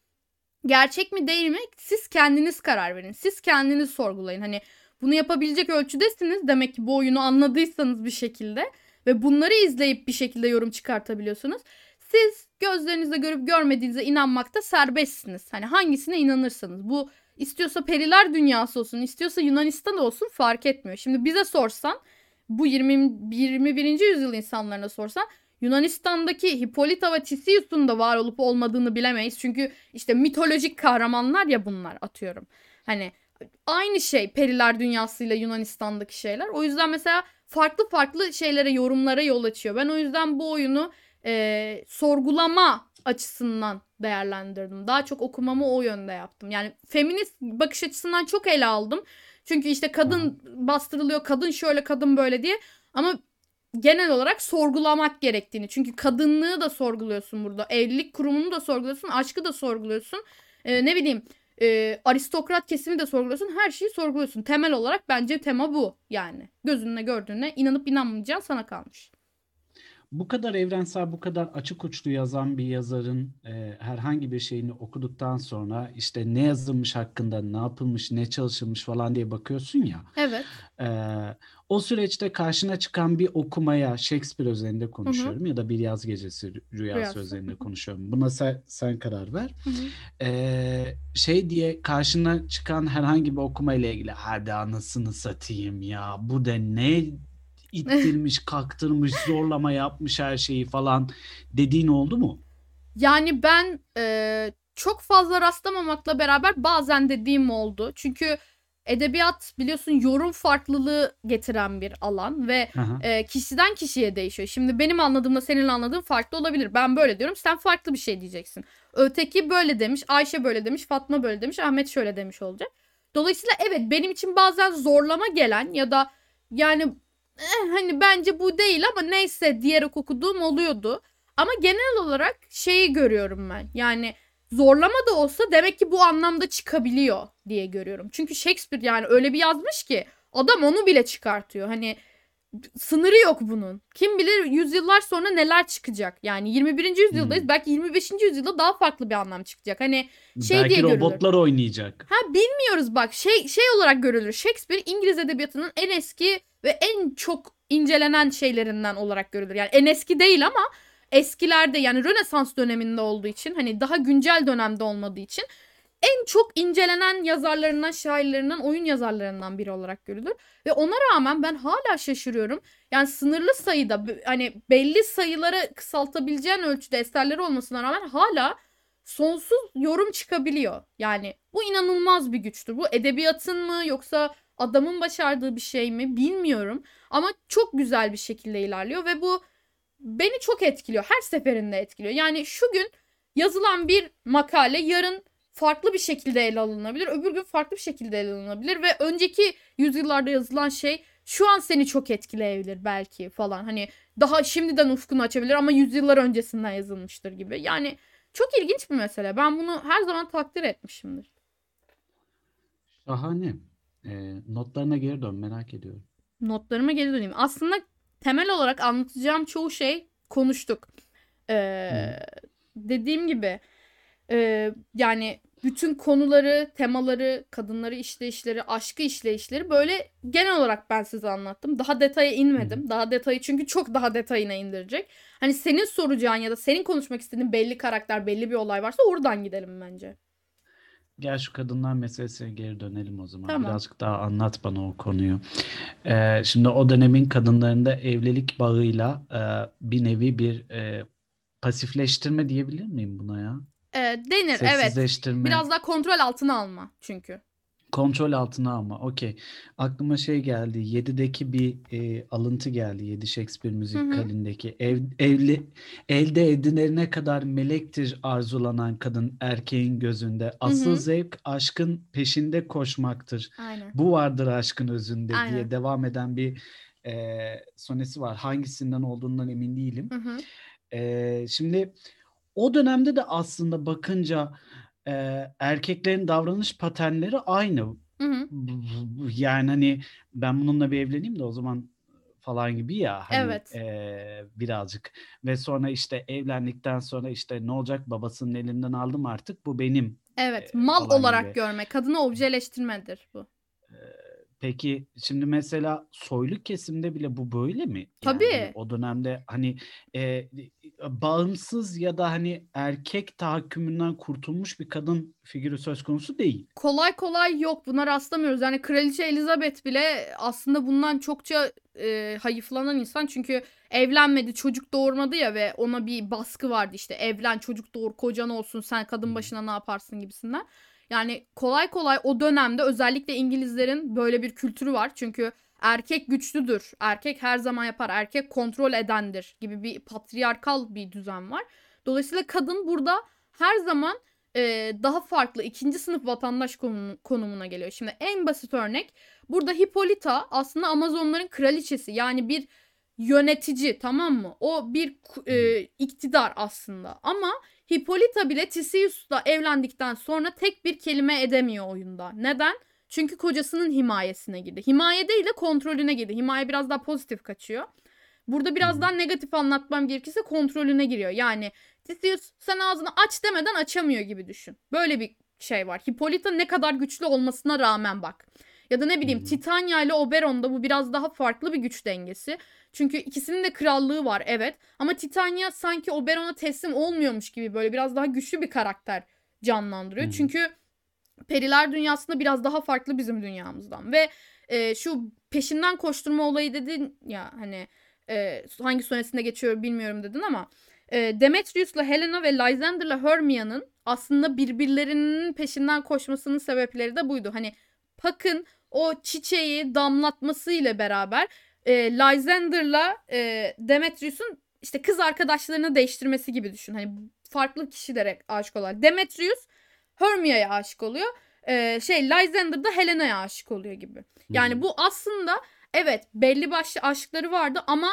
Gerçek mi değil mi? Siz kendiniz karar verin. Siz kendiniz sorgulayın. Hani bunu yapabilecek ölçüdesiniz. Demek ki bu oyunu anladıysanız bir şekilde ve bunları izleyip bir şekilde yorum çıkartabiliyorsunuz. Siz gözlerinizle görüp görmediğinize inanmakta serbestsiniz. Hani hangisine inanırsanız. Bu istiyorsa periler dünyası olsun, istiyorsa Yunanistan olsun fark etmiyor. Şimdi bize sorsan bu 20 21. yüzyıl insanlarına sorsan Yunanistan'daki Hippolyta ve Theseus'un da var olup olmadığını bilemeyiz. Çünkü işte mitolojik kahramanlar ya bunlar atıyorum. Hani aynı şey periler dünyasıyla Yunanistan'daki şeyler. O yüzden mesela farklı farklı şeylere, yorumlara yol açıyor. Ben o yüzden bu oyunu e, sorgulama açısından değerlendirdim. Daha çok okumamı o yönde yaptım. Yani feminist bakış açısından çok ele aldım. Çünkü işte kadın bastırılıyor, kadın şöyle, kadın böyle diye. Ama genel olarak sorgulamak gerektiğini. Çünkü kadınlığı da sorguluyorsun burada. Evlilik kurumunu da sorguluyorsun, aşkı da sorguluyorsun. Ee, ne bileyim, e, aristokrat kesimi de sorguluyorsun. Her şeyi sorguluyorsun. Temel olarak bence tema bu yani. Gözünle gördüğüne inanıp inanmayacağın sana kalmış. Bu kadar evrensel, bu kadar açık uçlu yazan bir yazarın e, herhangi bir şeyini okuduktan sonra işte ne yazılmış hakkında, ne yapılmış, ne çalışılmış falan diye bakıyorsun ya. Evet. e, o süreçte karşına çıkan bir okumaya Shakespeare özelinde konuşuyorum ya da bir yaz gecesi rü- rüyası, Rüyası. özelinde konuşuyorum. Buna sen, sen karar ver. Hı hı. E, şey diye karşına çıkan herhangi bir okuma ile ilgili hadi anasını satayım ya bu da ne ittirmiş, kaktırmış, zorlama yapmış her şeyi falan dediğin oldu mu? Yani ben e, çok fazla rastlamamakla beraber bazen dediğim oldu. Çünkü edebiyat biliyorsun yorum farklılığı getiren bir alan ve e, kişiden kişiye değişiyor. Şimdi benim anladığımla senin anladığın farklı olabilir. Ben böyle diyorum sen farklı bir şey diyeceksin. Öteki böyle demiş, Ayşe böyle demiş, Fatma böyle demiş, Ahmet şöyle demiş olacak. Dolayısıyla evet benim için bazen zorlama gelen ya da yani eh, hani bence bu değil ama neyse diyerek okuduğum oluyordu. Ama genel olarak şeyi görüyorum ben. Yani zorlama da olsa demek ki bu anlamda çıkabiliyor diye görüyorum. Çünkü Shakespeare yani öyle bir yazmış ki adam onu bile çıkartıyor. Hani sınırı yok bunun. Kim bilir yüzyıllar sonra neler çıkacak. Yani 21. yüzyıldayız. Hmm. Belki 25. yüzyılda daha farklı bir anlam çıkacak. Hani şey Belki diye görülür. robotlar oynayacak. Ha bilmiyoruz bak şey şey olarak görülür. Shakespeare İngiliz edebiyatının en eski ve en çok incelenen şeylerinden olarak görülür. Yani en eski değil ama eskilerde yani Rönesans döneminde olduğu için hani daha güncel dönemde olmadığı için en çok incelenen yazarlarından, şairlerinden, oyun yazarlarından biri olarak görülür. Ve ona rağmen ben hala şaşırıyorum. Yani sınırlı sayıda hani belli sayıları kısaltabileceğin ölçüde eserleri olmasına rağmen hala sonsuz yorum çıkabiliyor. Yani bu inanılmaz bir güçtür. Bu edebiyatın mı yoksa adamın başardığı bir şey mi bilmiyorum. Ama çok güzel bir şekilde ilerliyor ve bu beni çok etkiliyor. Her seferinde etkiliyor. Yani şu gün yazılan bir makale yarın farklı bir şekilde ele alınabilir. Öbür gün farklı bir şekilde ele alınabilir ve önceki yüzyıllarda yazılan şey şu an seni çok etkileyebilir belki falan. Hani daha şimdiden ufkunu açabilir ama yüzyıllar öncesinden yazılmıştır gibi. Yani çok ilginç bir mesele. Ben bunu her zaman takdir etmişimdir. Şahane. Ee, notlarına geri dön merak ediyorum. Notlarıma geri döneyim. Aslında temel olarak anlatacağım çoğu şey konuştuk. Ee, dediğim gibi e, yani bütün konuları, temaları, kadınları işleyişleri, aşkı işleyişleri böyle genel olarak ben size anlattım. Daha detaya inmedim. Daha detayı çünkü çok daha detayına indirecek. Hani senin soracağın ya da senin konuşmak istediğin belli karakter, belli bir olay varsa oradan gidelim bence. Gel şu kadınlar meselesine geri dönelim o zaman. Tamam. Birazcık daha anlat bana o konuyu. Ee, şimdi o dönemin kadınlarında evlilik bağıyla e, bir nevi bir e, pasifleştirme diyebilir miyim buna ya? Ee, denir evet. Biraz daha kontrol altına alma çünkü. Kontrol altına alma. Okey. Aklıma şey geldi. 7'deki bir e, alıntı geldi. 7 Shakespeare müzikalindeki. Ev, evli, elde edinene kadar melektir arzulanan kadın erkeğin gözünde. Asıl hı. zevk aşkın peşinde koşmaktır. Aynen. Bu vardır aşkın özünde diye Aynen. devam eden bir e, sonesi var. Hangisinden olduğundan emin değilim. Hı hı. Ee, şimdi o dönemde de aslında bakınca e, erkeklerin davranış paternleri aynı. Hı hı. Yani hani ben bununla bir evleneyim de o zaman falan gibi ya hani Evet. e, birazcık ve sonra işte evlendikten sonra işte ne olacak babasının elinden aldım artık bu benim. Evet, e, mal olarak gibi. görme, kadını objeleştirmedir bu. Peki şimdi mesela soylu kesimde bile bu böyle mi? Yani Tabii. hani o dönemde hani e, bağımsız ya da hani erkek tahakkümünden kurtulmuş bir kadın figürü söz konusu değil. Kolay kolay yok. Buna rastlamıyoruz. Yani Kraliçe Elizabeth bile aslında bundan çokça e, hayıflanan insan. Çünkü evlenmedi, çocuk doğurmadı ya ve ona bir baskı vardı işte. Evlen, çocuk doğur, kocan olsun, sen kadın başına ne yaparsın gibisinden. Yani kolay kolay o dönemde özellikle İngilizlerin böyle bir kültürü var. Çünkü erkek güçlüdür. Erkek her zaman yapar. Erkek kontrol edendir gibi bir patriarkal bir düzen var. Dolayısıyla kadın burada her zaman e, daha farklı ikinci sınıf vatandaş konumu- konumuna geliyor. Şimdi en basit örnek burada Hippolyta aslında Amazonların kraliçesi yani bir yönetici tamam mı? O bir e, iktidar aslında ama Hippolyta bile Theseus'la evlendikten sonra tek bir kelime edemiyor oyunda. Neden? Çünkü kocasının himayesine girdi. Himaye değil de kontrolüne girdi. Himaye biraz daha pozitif kaçıyor. Burada biraz daha negatif anlatmam gerekirse kontrolüne giriyor. Yani Theseus sen ağzını aç demeden açamıyor gibi düşün. Böyle bir şey var. Hippolyta ne kadar güçlü olmasına rağmen bak. Ya da ne bileyim. Titania ile Oberon'da bu biraz daha farklı bir güç dengesi. Çünkü ikisinin de krallığı var evet. Ama Titania sanki Oberon'a teslim olmuyormuş gibi böyle biraz daha güçlü bir karakter canlandırıyor. Çünkü periler dünyasında biraz daha farklı bizim dünyamızdan. Ve e, şu peşinden koşturma olayı dedin ya hani e, hangi sonesinde geçiyor bilmiyorum dedin ama e, Demetrius'la Helena ve Lysander'la Hermia'nın aslında birbirlerinin peşinden koşmasının sebepleri de buydu. Hani Puck'ın o çiçeği damlatmasıyla beraber e, Lysander'la e, Demetrius'un işte kız arkadaşlarını değiştirmesi gibi düşün. Hani farklı kişilere aşık oluyor. Demetrius Hermia'ya aşık oluyor. E, şey Lysander da Helena'ya aşık oluyor gibi. Yani Hı. bu aslında evet belli başlı aşkları vardı ama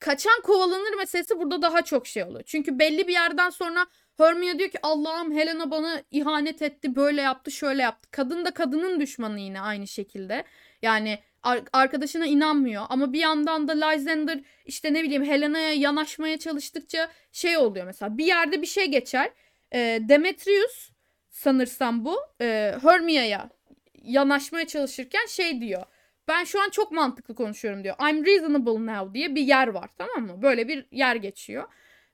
kaçan kovalanır meselesi burada daha çok şey oluyor. Çünkü belli bir yerden sonra Hermia diyor ki Allah'ım Helena bana ihanet etti, böyle yaptı, şöyle yaptı. Kadın da kadının düşmanı yine aynı şekilde. Yani Ar- arkadaşına inanmıyor ama bir yandan da Lysander işte ne bileyim Helena'ya yanaşmaya çalıştıkça şey oluyor mesela bir yerde bir şey geçer. E, Demetrius sanırsam bu e, Hermia'ya yanaşmaya çalışırken şey diyor. Ben şu an çok mantıklı konuşuyorum diyor. I'm reasonable now diye bir yer var tamam mı? Böyle bir yer geçiyor.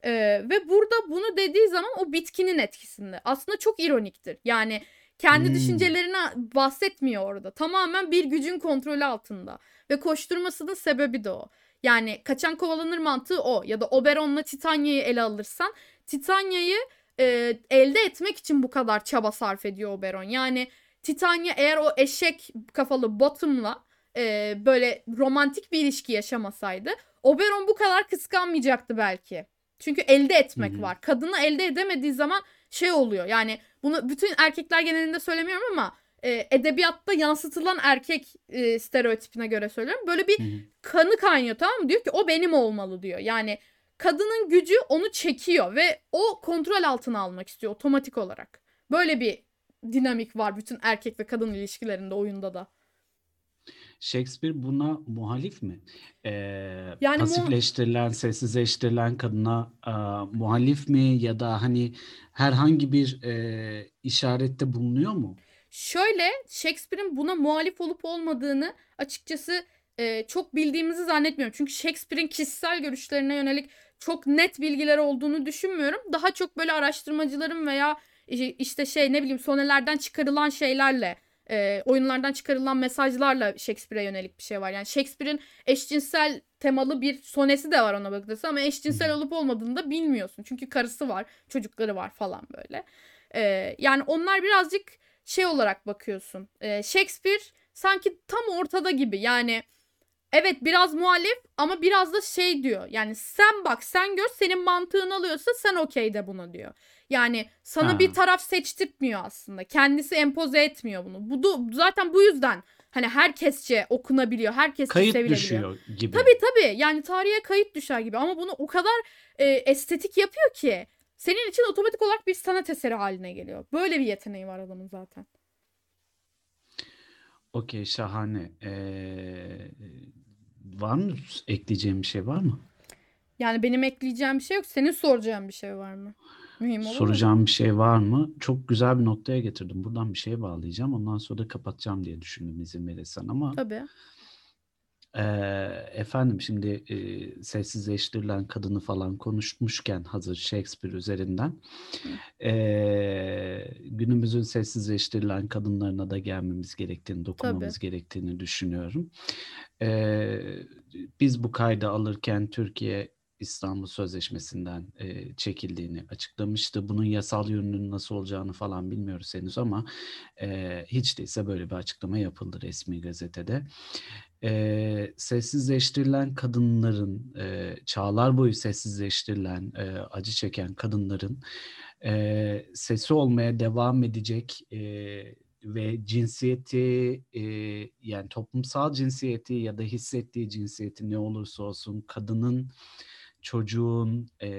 Ee, ve burada bunu dediği zaman o bitkinin etkisinde. Aslında çok ironiktir. Yani kendi Hmm. düşüncelerini bahsetmiyor orada. Tamamen bir gücün kontrolü altında. Ve koşturmasının sebebi de o. Yani kaçan kovalanır mantığı o. Ya da Oberon'la Titania'yı ele alırsan Titania'yı e, elde etmek için bu kadar çaba sarf ediyor Oberon. Yani Titania eğer o eşek kafalı Bottom'la e, böyle romantik bir ilişki yaşamasaydı Oberon bu kadar kıskanmayacaktı belki. Çünkü elde etmek Hı hı. var. Kadını elde edemediği zaman şey oluyor. Yani bunu bütün erkekler genelinde söylemiyorum ama e, edebiyatta yansıtılan erkek e, stereotipine göre söylüyorum. Böyle bir Hı hı. kanı kaynıyor tamam mı? Diyor ki o benim olmalı diyor. Yani kadının gücü onu çekiyor ve o kontrol altına almak istiyor otomatik olarak. Böyle bir dinamik var bütün erkek ve kadın ilişkilerinde oyunda da. Shakespeare buna muhalif mi? Ee, Yani mu- pasifleştirilen, sessizleştirilen kadına e, muhalif mi ya da hani herhangi bir e, işarette bulunuyor mu? Şöyle Shakespeare'in buna muhalif olup olmadığını açıkçası e, çok bildiğimizi zannetmiyorum. Çünkü Shakespeare'in kişisel görüşlerine yönelik çok net bilgileri olduğunu düşünmüyorum. Daha çok böyle araştırmacıların veya işte şey ne bileyim sonelerden çıkarılan şeylerle e, oyunlardan çıkarılan mesajlarla Shakespeare'e yönelik bir şey var. Yani Shakespeare'in eşcinsel temalı bir sonesi de var ona bakılırsa ama eşcinsel olup olmadığını da bilmiyorsun. Çünkü karısı var, çocukları var falan böyle. E, yani onlar birazcık şey olarak bakıyorsun. E, Shakespeare sanki tam ortada gibi. Yani evet biraz muhalif ama biraz da şey diyor. Yani sen bak sen gör senin mantığın alıyorsa sen okey de bunu diyor. Yani sana Ha. bir taraf seçtirtmiyor aslında. Kendisi empoze etmiyor bunu. Bu da- zaten bu yüzden hani herkesçe okunabiliyor. Herkesçe Kayıt sevilebiliyor. düşüyor gibi. Tabii tabii. Yani tarihe kayıt düşer gibi ama bunu o kadar e, estetik yapıyor ki senin için otomatik olarak bir sanat eseri haline geliyor. Böyle bir yeteneği var adamın zaten. Okey, şahane. Ee, var mı ekleyeceğim bir şey var mı? Yani benim ekleyeceğim bir şey yok. Senin soracağın bir şey var mı? Mühim olur mu? Soracağım bir şey var mı? Çok güzel bir noktaya getirdim. Buradan bir şey bağlayacağım. Ondan sonra da kapatacağım diye düşündüm izin verirsen ama Tabii. Ee, efendim şimdi e, sessizleştirilen kadını falan konuşmuşken hazır Shakespeare üzerinden e, günümüzün sessizleştirilen kadınlarına da gelmemiz gerektiğini, dokunmamız gerektiğini düşünüyorum. Ee, biz bu kaydı alırken Türkiye İstanbul Sözleşmesi'nden e, çekildiğini açıklamıştı. Bunun yasal yönünün nasıl olacağını falan bilmiyoruz henüz ama e, hiç değilse böyle bir açıklama yapıldı resmi gazetede e, sessizleştirilen kadınların, e, çağlar boyu sessizleştirilen, e, acı çeken kadınların e, sesi olmaya devam edecek e, ve cinsiyeti e, yani toplumsal cinsiyeti ya da hissettiği cinsiyeti ne olursa olsun kadının, çocuğun, e,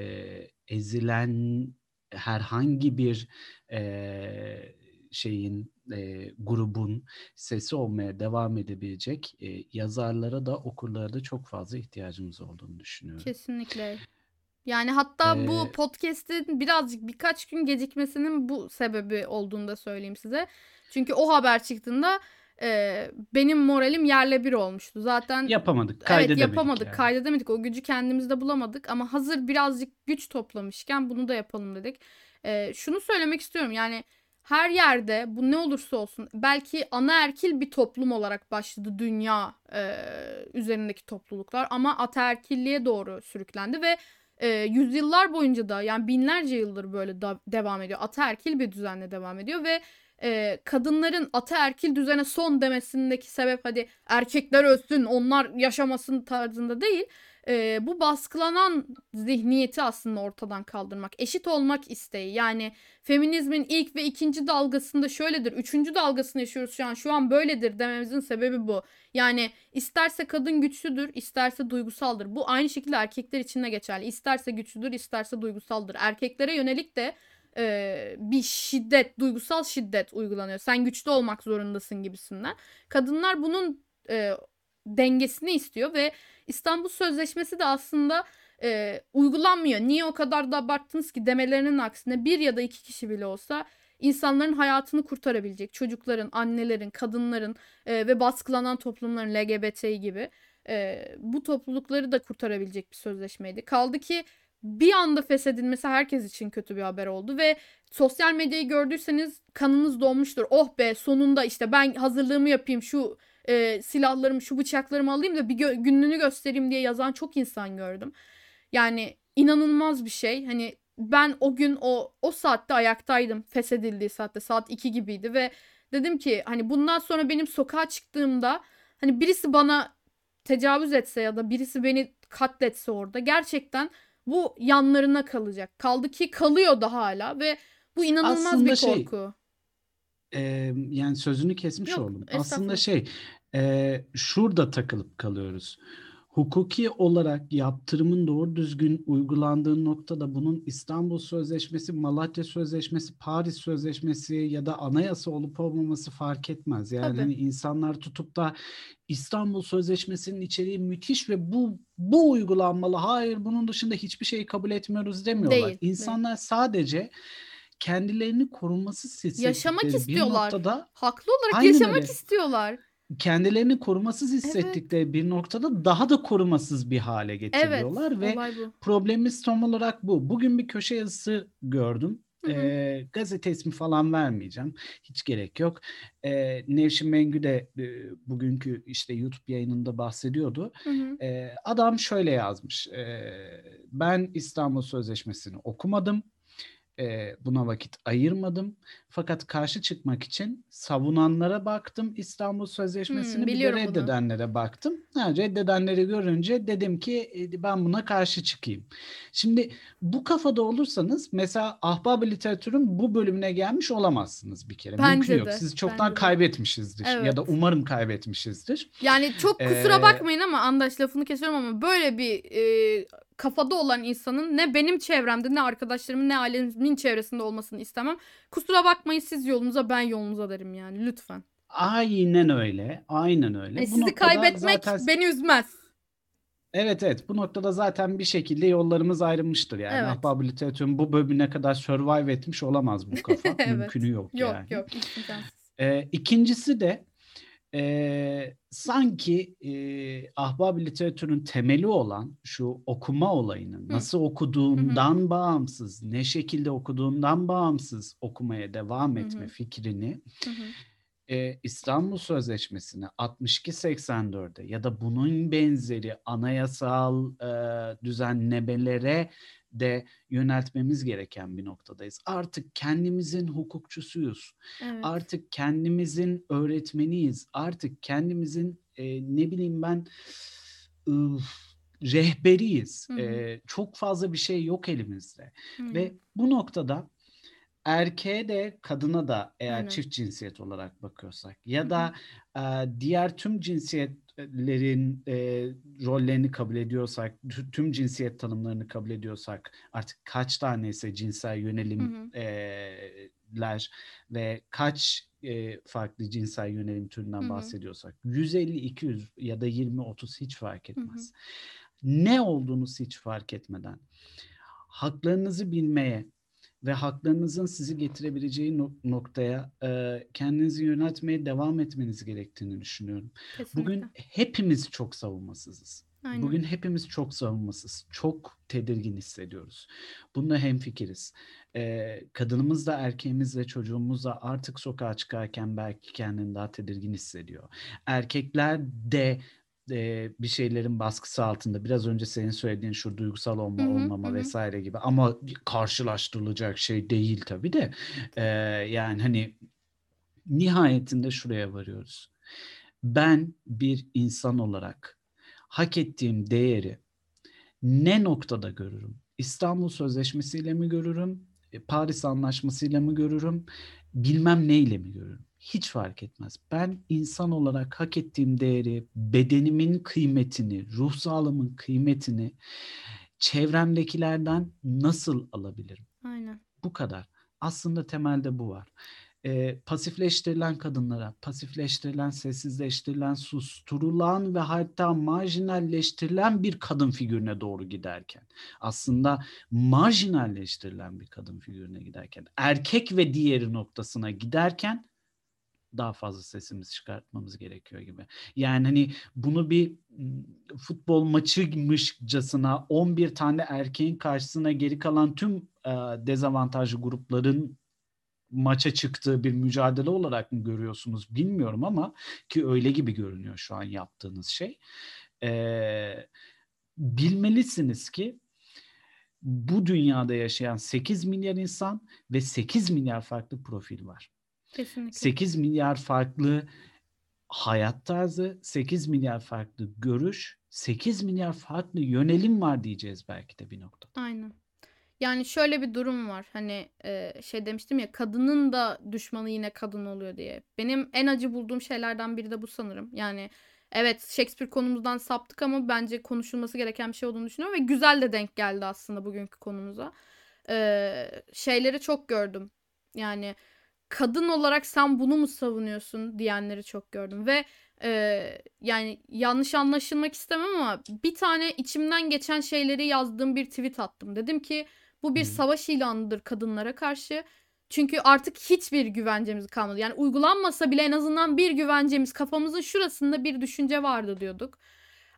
ezilen herhangi bir e, şeyin e, grubun sesi olmaya devam edebilecek e, yazarlara da okurlara da çok fazla ihtiyacımız olduğunu düşünüyorum. Kesinlikle. Yani hatta Ee, bu podcast'in birazcık birkaç gün gecikmesinin bu sebebi olduğunu da söyleyeyim size. Çünkü o haber çıktığında e, benim moralim yerle bir olmuştu. Zaten Yapamadık, Evet kaydedemedik yapamadık, yani. kaydedemedik. O gücü kendimizde bulamadık ama hazır birazcık güç toplamışken bunu da yapalım dedik. Ee, şunu söylemek istiyorum yani her yerde bu ne olursa olsun belki anaerkil bir toplum olarak başladı dünya e, üzerindeki topluluklar ama ataerkilliğe doğru sürüklendi ve e, yüzyıllar boyunca da yani binlerce yıldır böyle da, devam ediyor. Ataerkil bir düzenle devam ediyor ve e, kadınların ataerkil düzene son demesindeki sebep hadi erkekler ölsün onlar yaşamasın tarzında değil. E, bu baskılanan zihniyeti aslında ortadan kaldırmak. Eşit olmak isteği yani feminizmin ilk ve ikinci dalgasında şöyledir. Üçüncü dalgasını yaşıyoruz şu an. Şu an böyledir dememizin sebebi bu. Yani isterse kadın güçlüdür, isterse duygusaldır. Bu aynı şekilde erkekler için de geçerli. İsterse güçlüdür, isterse duygusaldır. Erkeklere yönelik de e, bir şiddet, duygusal şiddet uygulanıyor. Sen güçlü olmak zorundasın gibisinden. Kadınlar bunun e, dengesini istiyor ve İstanbul Sözleşmesi de aslında e, uygulanmıyor. Niye o kadar da abarttınız ki demelerinin aksine bir ya da iki kişi bile olsa insanların hayatını kurtarabilecek çocukların, annelerin, kadınların e, ve baskılanan toplumların LGBT gibi e, bu toplulukları da kurtarabilecek bir sözleşmeydi. Kaldı ki bir anda feshedilmesi herkes için kötü bir haber oldu ve sosyal medyayı gördüyseniz kanınız donmuştur. Oh be sonunda işte ben hazırlığımı yapayım şu e, silahlarımı şu bıçaklarımı alayım da bir gö- gününü göstereyim diye yazan çok insan gördüm. Yani inanılmaz bir şey. Hani ben o gün o o saatte ayaktaydım. Feshedildiği saatte saat 2 gibiydi ve dedim ki hani bundan sonra benim sokağa çıktığımda hani birisi bana tecavüz etse ya da birisi beni katletse orada gerçekten bu yanlarına kalacak. Kaldı ki kalıyor da hala ve bu inanılmaz Aslında bir şey, korku. Eee, yani sözünü kesmiş Yok, oldum. Aslında şey, eee, şurada takılıp kalıyoruz. Hukuki olarak yaptırımın doğru düzgün uygulandığı noktada bunun İstanbul Sözleşmesi, Malatya Sözleşmesi, Paris Sözleşmesi ya da anayasa olup olmaması fark etmez. Yani Tabii. hani insanlar tutup da İstanbul Sözleşmesi'nin içeriği müthiş ve bu bu uygulanmalı. Hayır, bunun dışında hiçbir şeyi kabul etmiyoruz demiyorlar. Değil, değil. İnsanlar sadece kendilerini Yaşamak hissettikleri bir istiyorlar. noktada Haklı olarak yaşamak öyle. istiyorlar. Kendilerini korumasız Evet. hissettikleri bir noktada daha da korumasız bir hale Evet, getiriyorlar ve olay bu. problemimiz tam olarak bu. Bugün bir köşe yazısı gördüm. Hı hı. Ee, gazete ismi falan vermeyeceğim. Hiç gerek yok. Ee, Nevşin Mengü de e, bugünkü işte YouTube yayınında bahsediyordu. Hı hı. Ee, adam şöyle yazmış. Ee, ben İstanbul Sözleşmesi'ni okumadım. Ee, buna vakit ayırmadım. Fakat karşı çıkmak için savunanlara baktım İstanbul Sözleşmesi'ni Hmm, bir de biliyorum bunu. reddedenlere baktım. Ha, reddedenleri görünce dedim ki e, ben buna karşı çıkayım. Şimdi bu kafada olursanız mesela ahbab literatürün bu bölümüne gelmiş olamazsınız bir kere. Bence Mümkün yok. de, Sizi çoktan bence kaybetmişizdir ya da Evet. umarım kaybetmişizdir. Yani çok kusura Ee, bakmayın ama Andaş lafını kesiyorum ama böyle bir e, kafada olan insanın ne benim çevremde ne arkadaşlarımın ne ailemin çevresinde olmasını istemem. Kusura bakmayın siz yolunuza ben yolunuza derim yani lütfen. Aynen öyle. Aynen öyle. Yani Bu sizi kaybetmek zaten beni üzmez. evet evet bu noktada zaten bir şekilde yollarımız ayrılmıştır yani. Evet. Ahbab literatürün bu bölümüne kadar survive etmiş olamaz bu kafa. Evet. Mümkünü yok, Yok yani. yok imkansız. Ee, ikincisi de e, sanki e, ahbab literatürün temeli olan şu okuma olayının nasıl okuduğundan bağımsız, ne şekilde okuduğundan bağımsız okumaya devam etme hı. fikrini Hı hı. e, İstanbul Sözleşmesi'ne 62-84'e ya da bunun benzeri anayasal e, düzenlemelere de yöneltmemiz gereken bir noktadayız. Artık kendimizin hukukçusuyuz. Evet. Artık kendimizin öğretmeniyiz. Artık kendimizin e, ne bileyim ben ıı, rehberiyiz. Hı hı. E, çok fazla bir şey yok elimizde. Aynen. Ve bu noktada erkeğe de kadına da eğer Aynen. çift cinsiyet olarak bakıyorsak ya da e, diğer tüm cinsiyetlerin e, rollerini kabul ediyorsak, tü- tüm cinsiyet tanımlarını kabul ediyorsak artık kaç taneyse cinsel yönelimler ve kaç e, farklı cinsel yönelim türünden Hı hı. bahsediyorsak 150, 200 ya da 20, 30 hiç fark etmez. Ne olduğunuz hiç fark etmeden haklarınızı bilmeye ve haklarınızın sizi getirebileceği no- noktaya e, kendinizi yöneltmeye devam etmeniz gerektiğini düşünüyorum. Kesinlikle. Bugün hepimiz çok savunmasızız. Aynen. Bugün hepimiz çok savunmasız, çok tedirgin hissediyoruz. Bunda hemfikiriz. Ee, kadınımız da erkeğimiz de çocuğumuz da artık sokağa çıkarken belki kendini daha tedirgin hissediyor. Erkekler de e, bir şeylerin baskısı altında. Biraz önce senin söylediğin şu duygusal olma Hı hı, olmama hı vesaire gibi. Ama karşılaştırılacak şey değil tabii de. Ee, yani hani nihayetinde şuraya varıyoruz. Ben bir insan olarak hak ettiğim değeri ne noktada görürüm? İstanbul Sözleşmesi'yle mi görürüm? E, Paris Anlaşması'yla mı görürüm? Bilmem neyle mi görürüm? Hiç fark etmez. Ben insan olarak hak ettiğim değeri, bedenimin kıymetini, ruh sağlığımın kıymetini çevremdekilerden nasıl alabilirim? Aynen. Bu kadar. Aslında temelde bu var. e, pasifleştirilen kadınlara, pasifleştirilen, sessizleştirilen, susturulan ve hatta marjinalleştirilen bir kadın figürüne doğru giderken aslında marjinalleştirilen bir kadın figürüne giderken erkek ve diğeri noktasına giderken daha fazla sesimizi çıkartmamız gerekiyor gibi. Yani hani bunu bir futbol maçıymışcasına 11 tane erkeğin karşısına geri kalan tüm e, dezavantajlı grupların maça çıktığı bir mücadele olarak mı görüyorsunuz bilmiyorum ama ki öyle gibi görünüyor şu an yaptığınız şey. Ee, bilmelisiniz ki bu dünyada yaşayan 8 milyar insan ve 8 milyar farklı profil var. Kesinlikle. 8 milyar farklı hayat tarzı, 8 milyar farklı görüş, 8 milyar farklı yönelim var diyeceğiz belki de bir noktada. Aynen. Yani şöyle bir durum var. Hani e, şey demiştim ya kadının da düşmanı yine kadın oluyor diye. Benim en acı bulduğum şeylerden biri de bu sanırım. Yani evet Shakespeare konumuzdan saptık ama bence konuşulması gereken bir şey olduğunu düşünüyorum ve güzel de denk geldi aslında bugünkü konumuza. Ee, şeyleri çok gördüm. Yani kadın olarak sen bunu mu savunuyorsun diyenleri çok gördüm ve e, yani yanlış anlaşılmak istemem ama bir tane içimden geçen şeyleri yazdığım bir tweet attım. Dedim ki bu bir savaş ilanıdır kadınlara karşı. Çünkü artık hiçbir güvencemiz kalmadı. Yani uygulanmasa bile en azından bir güvencemiz kafamızın şurasında bir düşünce vardı diyorduk.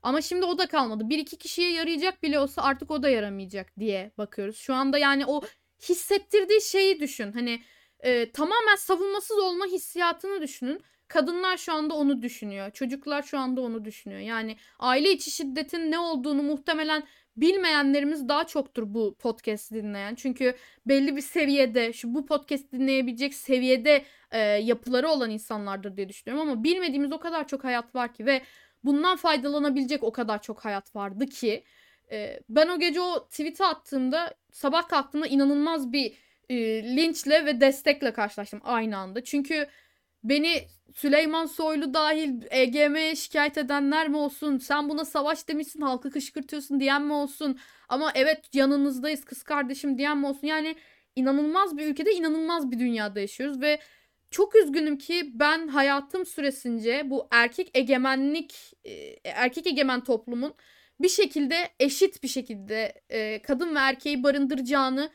Ama şimdi o da kalmadı. Bir iki kişiye yarayacak bile olsa artık o da yaramayacak diye bakıyoruz. Şu anda yani o hissettirdiği şeyi düşün. Hani e, tamamen savunmasız olma hissiyatını düşünün. Kadınlar şu anda onu düşünüyor. Çocuklar şu anda onu düşünüyor. Yani aile içi şiddetin ne olduğunu muhtemelen bilmeyenlerimiz daha çoktur bu podcast dinleyen. Çünkü belli bir seviyede şu bu podcast dinleyebilecek seviyede e, yapıları olan insanlardır diye düşünüyorum ama bilmediğimiz o kadar çok hayat var ki ve bundan faydalanabilecek o kadar çok hayat vardı ki e, ben o gece o tweet'i attığımda sabah kalktığımda inanılmaz bir e, linçle ve destekle karşılaştım aynı anda. Çünkü beni Süleyman Soylu dahil EGM'ye şikayet edenler mi olsun? Sen buna savaş demişsin halkı kışkırtıyorsun diyen mi olsun? Ama evet yanınızdayız kız kardeşim diyen mi olsun? Yani inanılmaz bir ülkede inanılmaz bir dünyada yaşıyoruz ve çok üzgünüm ki ben hayatım süresince bu erkek egemenlik e, erkek egemen toplumun bir şekilde eşit bir şekilde e, kadın ve erkeği barındıracağını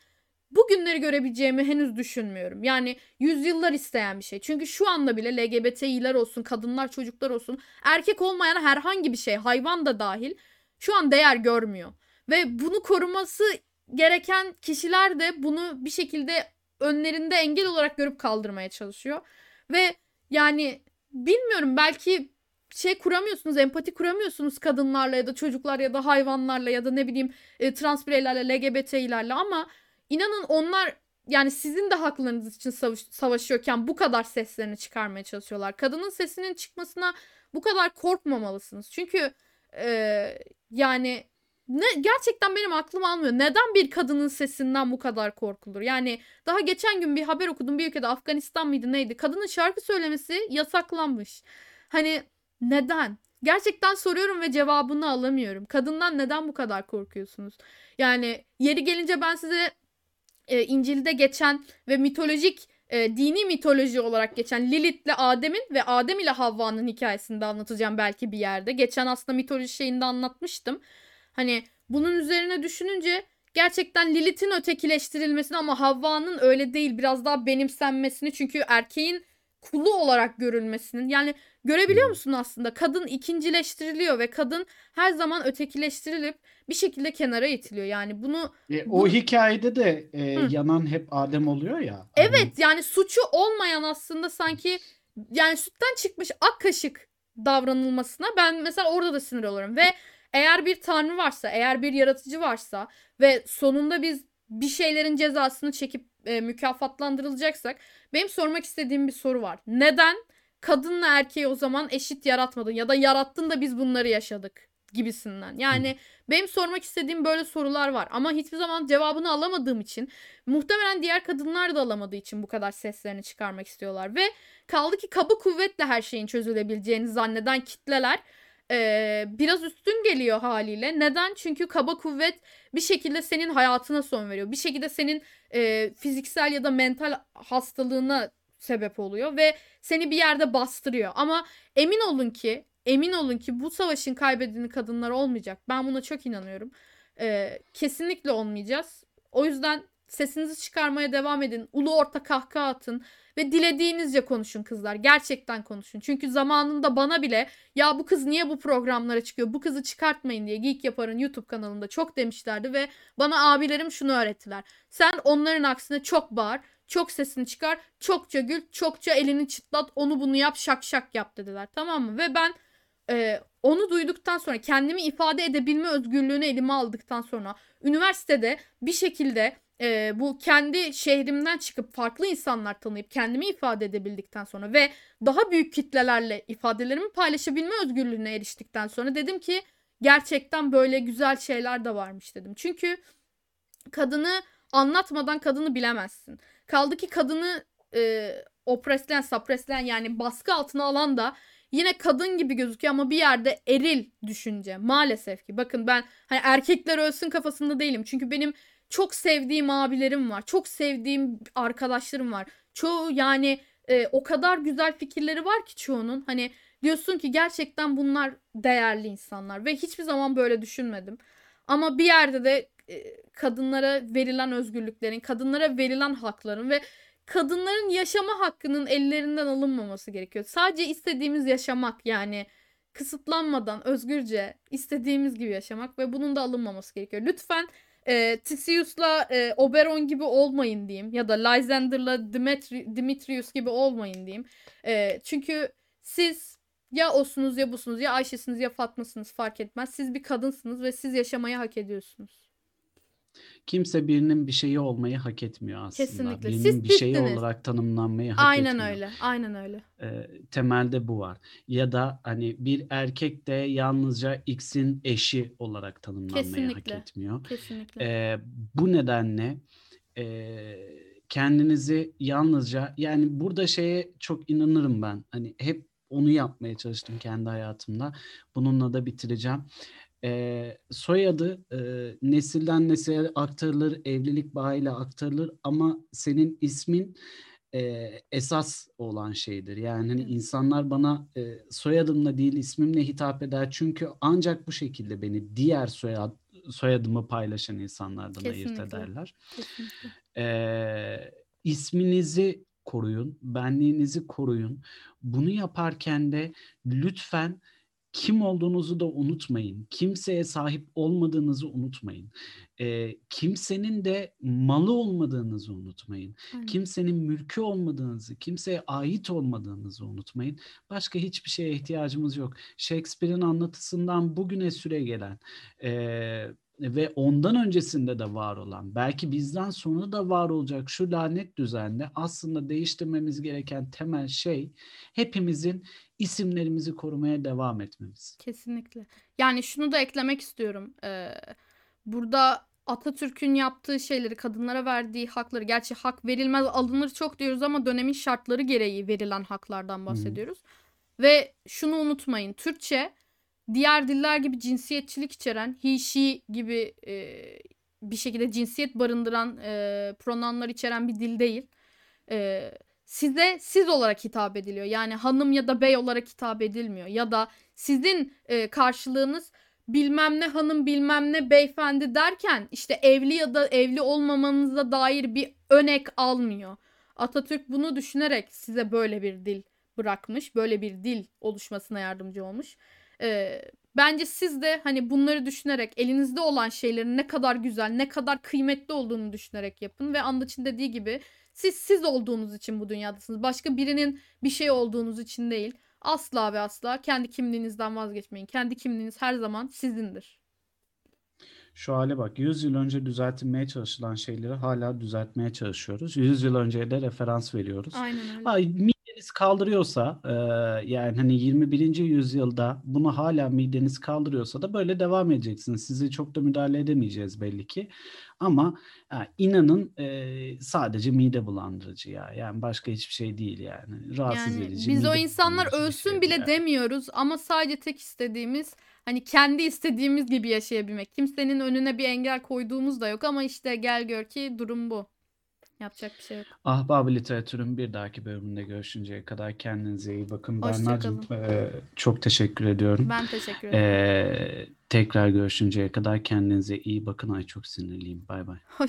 bugünleri görebileceğimi henüz düşünmüyorum. Yani yüzyıllar isteyen bir şey. Çünkü şu anda bile LGBTİ'ler olsun, kadınlar, çocuklar olsun, erkek olmayan herhangi bir şey, hayvan da dahil şu an değer görmüyor. Ve bunu koruması gereken kişiler de bunu bir şekilde önlerinde engel olarak görüp kaldırmaya çalışıyor. Ve yani bilmiyorum belki şey kuramıyorsunuz, empati kuramıyorsunuz kadınlarla ya da çocuklar ya da hayvanlarla ya da ne bileyim e, trans bireylerle, LGBT'lerle ama İnanın onlar yani sizin de haklarınız için savaş, savaşıyorken bu kadar seslerini çıkarmaya çalışıyorlar. Kadının sesinin çıkmasına bu kadar korkmamalısınız. Çünkü e, yani ne gerçekten benim aklım almıyor. Neden bir kadının sesinden bu kadar korkulur? Yani daha geçen gün bir haber okudum bir ülkede Afganistan mıydı neydi? Kadının şarkı söylemesi yasaklanmış. Hani neden? Gerçekten soruyorum ve cevabını alamıyorum. Kadından neden bu kadar korkuyorsunuz? Yani yeri gelince ben size e, İncil'de geçen ve mitolojik e, dini mitoloji olarak geçen Lilith'le Adem'in ve Adem ile Havva'nın hikayesini de anlatacağım belki bir yerde. Geçen aslında mitoloji şeyinde anlatmıştım. Hani bunun üzerine düşününce gerçekten Lilith'in ötekileştirilmesini ama Havva'nın öyle değil biraz daha benimsenmesini çünkü erkeğin kulu olarak görülmesinin yani görebiliyor musun aslında kadın ikincileştiriliyor ve kadın her zaman ötekileştirilip bir şekilde kenara itiliyor. Yani bunu e, o bunu... hikayede de e, yanan hep Adem oluyor ya. Evet hani... yani suçu olmayan aslında sanki yani sütten çıkmış ak kaşık davranılmasına ben mesela orada da sinir olurum ve eğer bir tanrı varsa, eğer bir yaratıcı varsa ve sonunda biz bir şeylerin cezasını çekip e, mükafatlandırılacaksak benim sormak istediğim bir soru var. Neden kadınla erkeği o zaman eşit yaratmadın ya da yarattın da biz bunları yaşadık gibisinden. Yani Hı. benim sormak istediğim böyle sorular var ama hiçbir zaman cevabını alamadığım için muhtemelen diğer kadınlar da alamadığı için bu kadar seslerini çıkarmak istiyorlar ve kaldı ki kaba kuvvetle her şeyin çözülebileceğini zanneden kitleler e, biraz üstün geliyor haliyle. Neden? Çünkü kaba kuvvet bir şekilde senin hayatına son veriyor. Bir şekilde senin e, fiziksel ya da mental hastalığına sebep oluyor ve seni bir yerde bastırıyor. Ama emin olun ki emin olun ki bu savaşın kaybedeni kadınlar olmayacak. Ben buna çok inanıyorum. Ee, kesinlikle olmayacağız. O yüzden sesinizi çıkarmaya devam edin. Ulu orta kahkaha atın ve dilediğinizce konuşun kızlar. Gerçekten konuşun. Çünkü zamanında bana bile ya bu kız niye bu programlara çıkıyor? Bu kızı çıkartmayın diye Geek Yapar'ın YouTube kanalında çok demişlerdi ve bana abilerim şunu öğrettiler. Sen onların aksine çok bağır, çok sesini çıkar, çokça gül, çokça elini çıtlat, onu bunu yap, şak şak yap dediler. Tamam mı? Ve ben e, onu duyduktan sonra kendimi ifade edebilme özgürlüğünü elime aldıktan sonra üniversitede bir şekilde e, bu kendi şehrimden çıkıp farklı insanlar tanıyıp kendimi ifade edebildikten sonra ve daha büyük kitlelerle ifadelerimi paylaşabilme özgürlüğüne eriştikten sonra dedim ki gerçekten böyle güzel şeyler de varmış dedim. Çünkü kadını anlatmadan kadını bilemezsin. Kaldı ki kadını e, opresleyen, sapresleyen yani baskı altına alan da yine kadın gibi gözüküyor ama bir yerde eril düşünce maalesef ki. Bakın ben hani erkekler ölsün kafasında değilim. Çünkü benim çok sevdiğim abilerim var. Çok sevdiğim arkadaşlarım var. Çoğu yani e, o kadar güzel fikirleri var ki çoğunun. Hani diyorsun ki gerçekten bunlar değerli insanlar ve hiçbir zaman böyle düşünmedim. Ama bir yerde de e, kadınlara verilen özgürlüklerin, kadınlara verilen hakların ve kadınların yaşama hakkının ellerinden alınmaması gerekiyor. Sadece istediğimiz yaşamak yani kısıtlanmadan özgürce istediğimiz gibi yaşamak ve bunun da alınmaması gerekiyor. Lütfen e, Tisius'la e, Oberon gibi olmayın diyeyim ya da Lysander'la Dimitri, Dimitrius gibi olmayın diyeyim. E, çünkü siz ya osunuz ya busunuz ya Ayşe'siniz ya Fatma'sınız fark etmez. Siz bir kadınsınız ve siz yaşamayı hak ediyorsunuz. Kimse birinin bir şeyi olmayı hak etmiyor aslında. Kesinlikle. Birinin Siz bir şeyi bittiniz. olarak tanımlanmayı hak Aynen etmiyor. öyle. Aynen öyle. Ee, temelde bu var. Ya da hani bir erkek de yalnızca X'in eşi olarak tanımlanmayı Kesinlikle. hak etmiyor. Kesinlikle. Ee, bu nedenle e, kendinizi yalnızca yani burada şeye çok inanırım ben. Hani hep onu yapmaya çalıştım kendi hayatımda. Bununla da bitireceğim. Ee, soyadı e, nesilden nesile aktarılır, evlilik bağıyla aktarılır ama senin ismin e, esas olan şeydir. Yani hani insanlar bana e, soyadımla değil ismimle hitap eder. Çünkü ancak bu şekilde beni diğer soyad, soyadımı paylaşan insanlardan ayırt Kesinlikle. ederler. Kesinlikle. Ee, isminizi koruyun, benliğinizi koruyun. Bunu yaparken de lütfen kim olduğunuzu da unutmayın. Kimseye sahip olmadığınızı unutmayın. Ee, kimsenin de malı olmadığınızı unutmayın. Aynen. Kimsenin mülkü olmadığınızı, kimseye ait olmadığınızı unutmayın. Başka hiçbir şeye ihtiyacımız yok. Shakespeare'in anlatısından bugüne süre gelen eee, ve ondan öncesinde de var olan, belki bizden sonra da var olacak şu lanet düzende aslında değiştirmemiz gereken temel şey hepimizin isimlerimizi korumaya devam etmemiz. Kesinlikle. Yani şunu da eklemek istiyorum. Ee, burada Atatürk'ün yaptığı şeyleri, kadınlara verdiği hakları, gerçi hak verilmez alınır çok diyoruz ama dönemin şartları gereği verilen haklardan bahsediyoruz. Ve şunu unutmayın. Türkçe diğer diller gibi cinsiyetçilik içeren, he, she gibi e, bir şekilde cinsiyet barındıran e, pronanlar içeren bir dil değil. E, size siz olarak hitap ediliyor. Yani hanım ya da bey olarak hitap edilmiyor. Ya da sizin e, karşılığınız bilmem ne hanım bilmem ne beyefendi derken işte evli ya da evli olmamanıza dair bir önek almıyor. Atatürk bunu düşünerek size böyle bir dil bırakmış. Böyle bir dil oluşmasına yardımcı olmuş. Ee, bence siz de hani bunları düşünerek elinizde olan şeylerin ne kadar güzel, ne kadar kıymetli olduğunu düşünerek yapın ve Andaç'ın dediği gibi siz siz olduğunuz için bu dünyadasınız. Başka birinin bir şey olduğunuz için değil. Asla ve asla kendi kimliğinizden vazgeçmeyin. Kendi kimliğiniz her zaman sizindir. Şu hale bak 100 yıl önce düzeltilmeye çalışılan şeyleri hala düzeltmeye çalışıyoruz. 100 yıl önceye de referans veriyoruz. Aynen öyle. Ay, mideniz kaldırıyorsa e, yani hani 21. yüzyılda bunu hala mideniz kaldırıyorsa da böyle devam edeceksiniz. Sizi çok da müdahale edemeyeceğiz belli ki. Ama ya, inanın e, sadece mide bulandırıcı ya. Yani başka hiçbir şey değil yani. Rahatsız Yani edici. biz o insanlar ölsün şey bile yani. demiyoruz ama sadece tek istediğimiz hani kendi istediğimiz gibi yaşayabilmek. Kimsenin önüne bir engel koyduğumuz da yok ama işte gel gör ki durum bu. Yapacak bir şey yok. Ahbab Literatür'ün bir dahaki bölümünde görüşünceye kadar kendinize iyi bakın. Berna'cığım e, çok teşekkür ediyorum. Ben teşekkür ederim. E, tekrar görüşünceye kadar kendinize iyi bakın. Ay çok sinirliyim. Bay bay.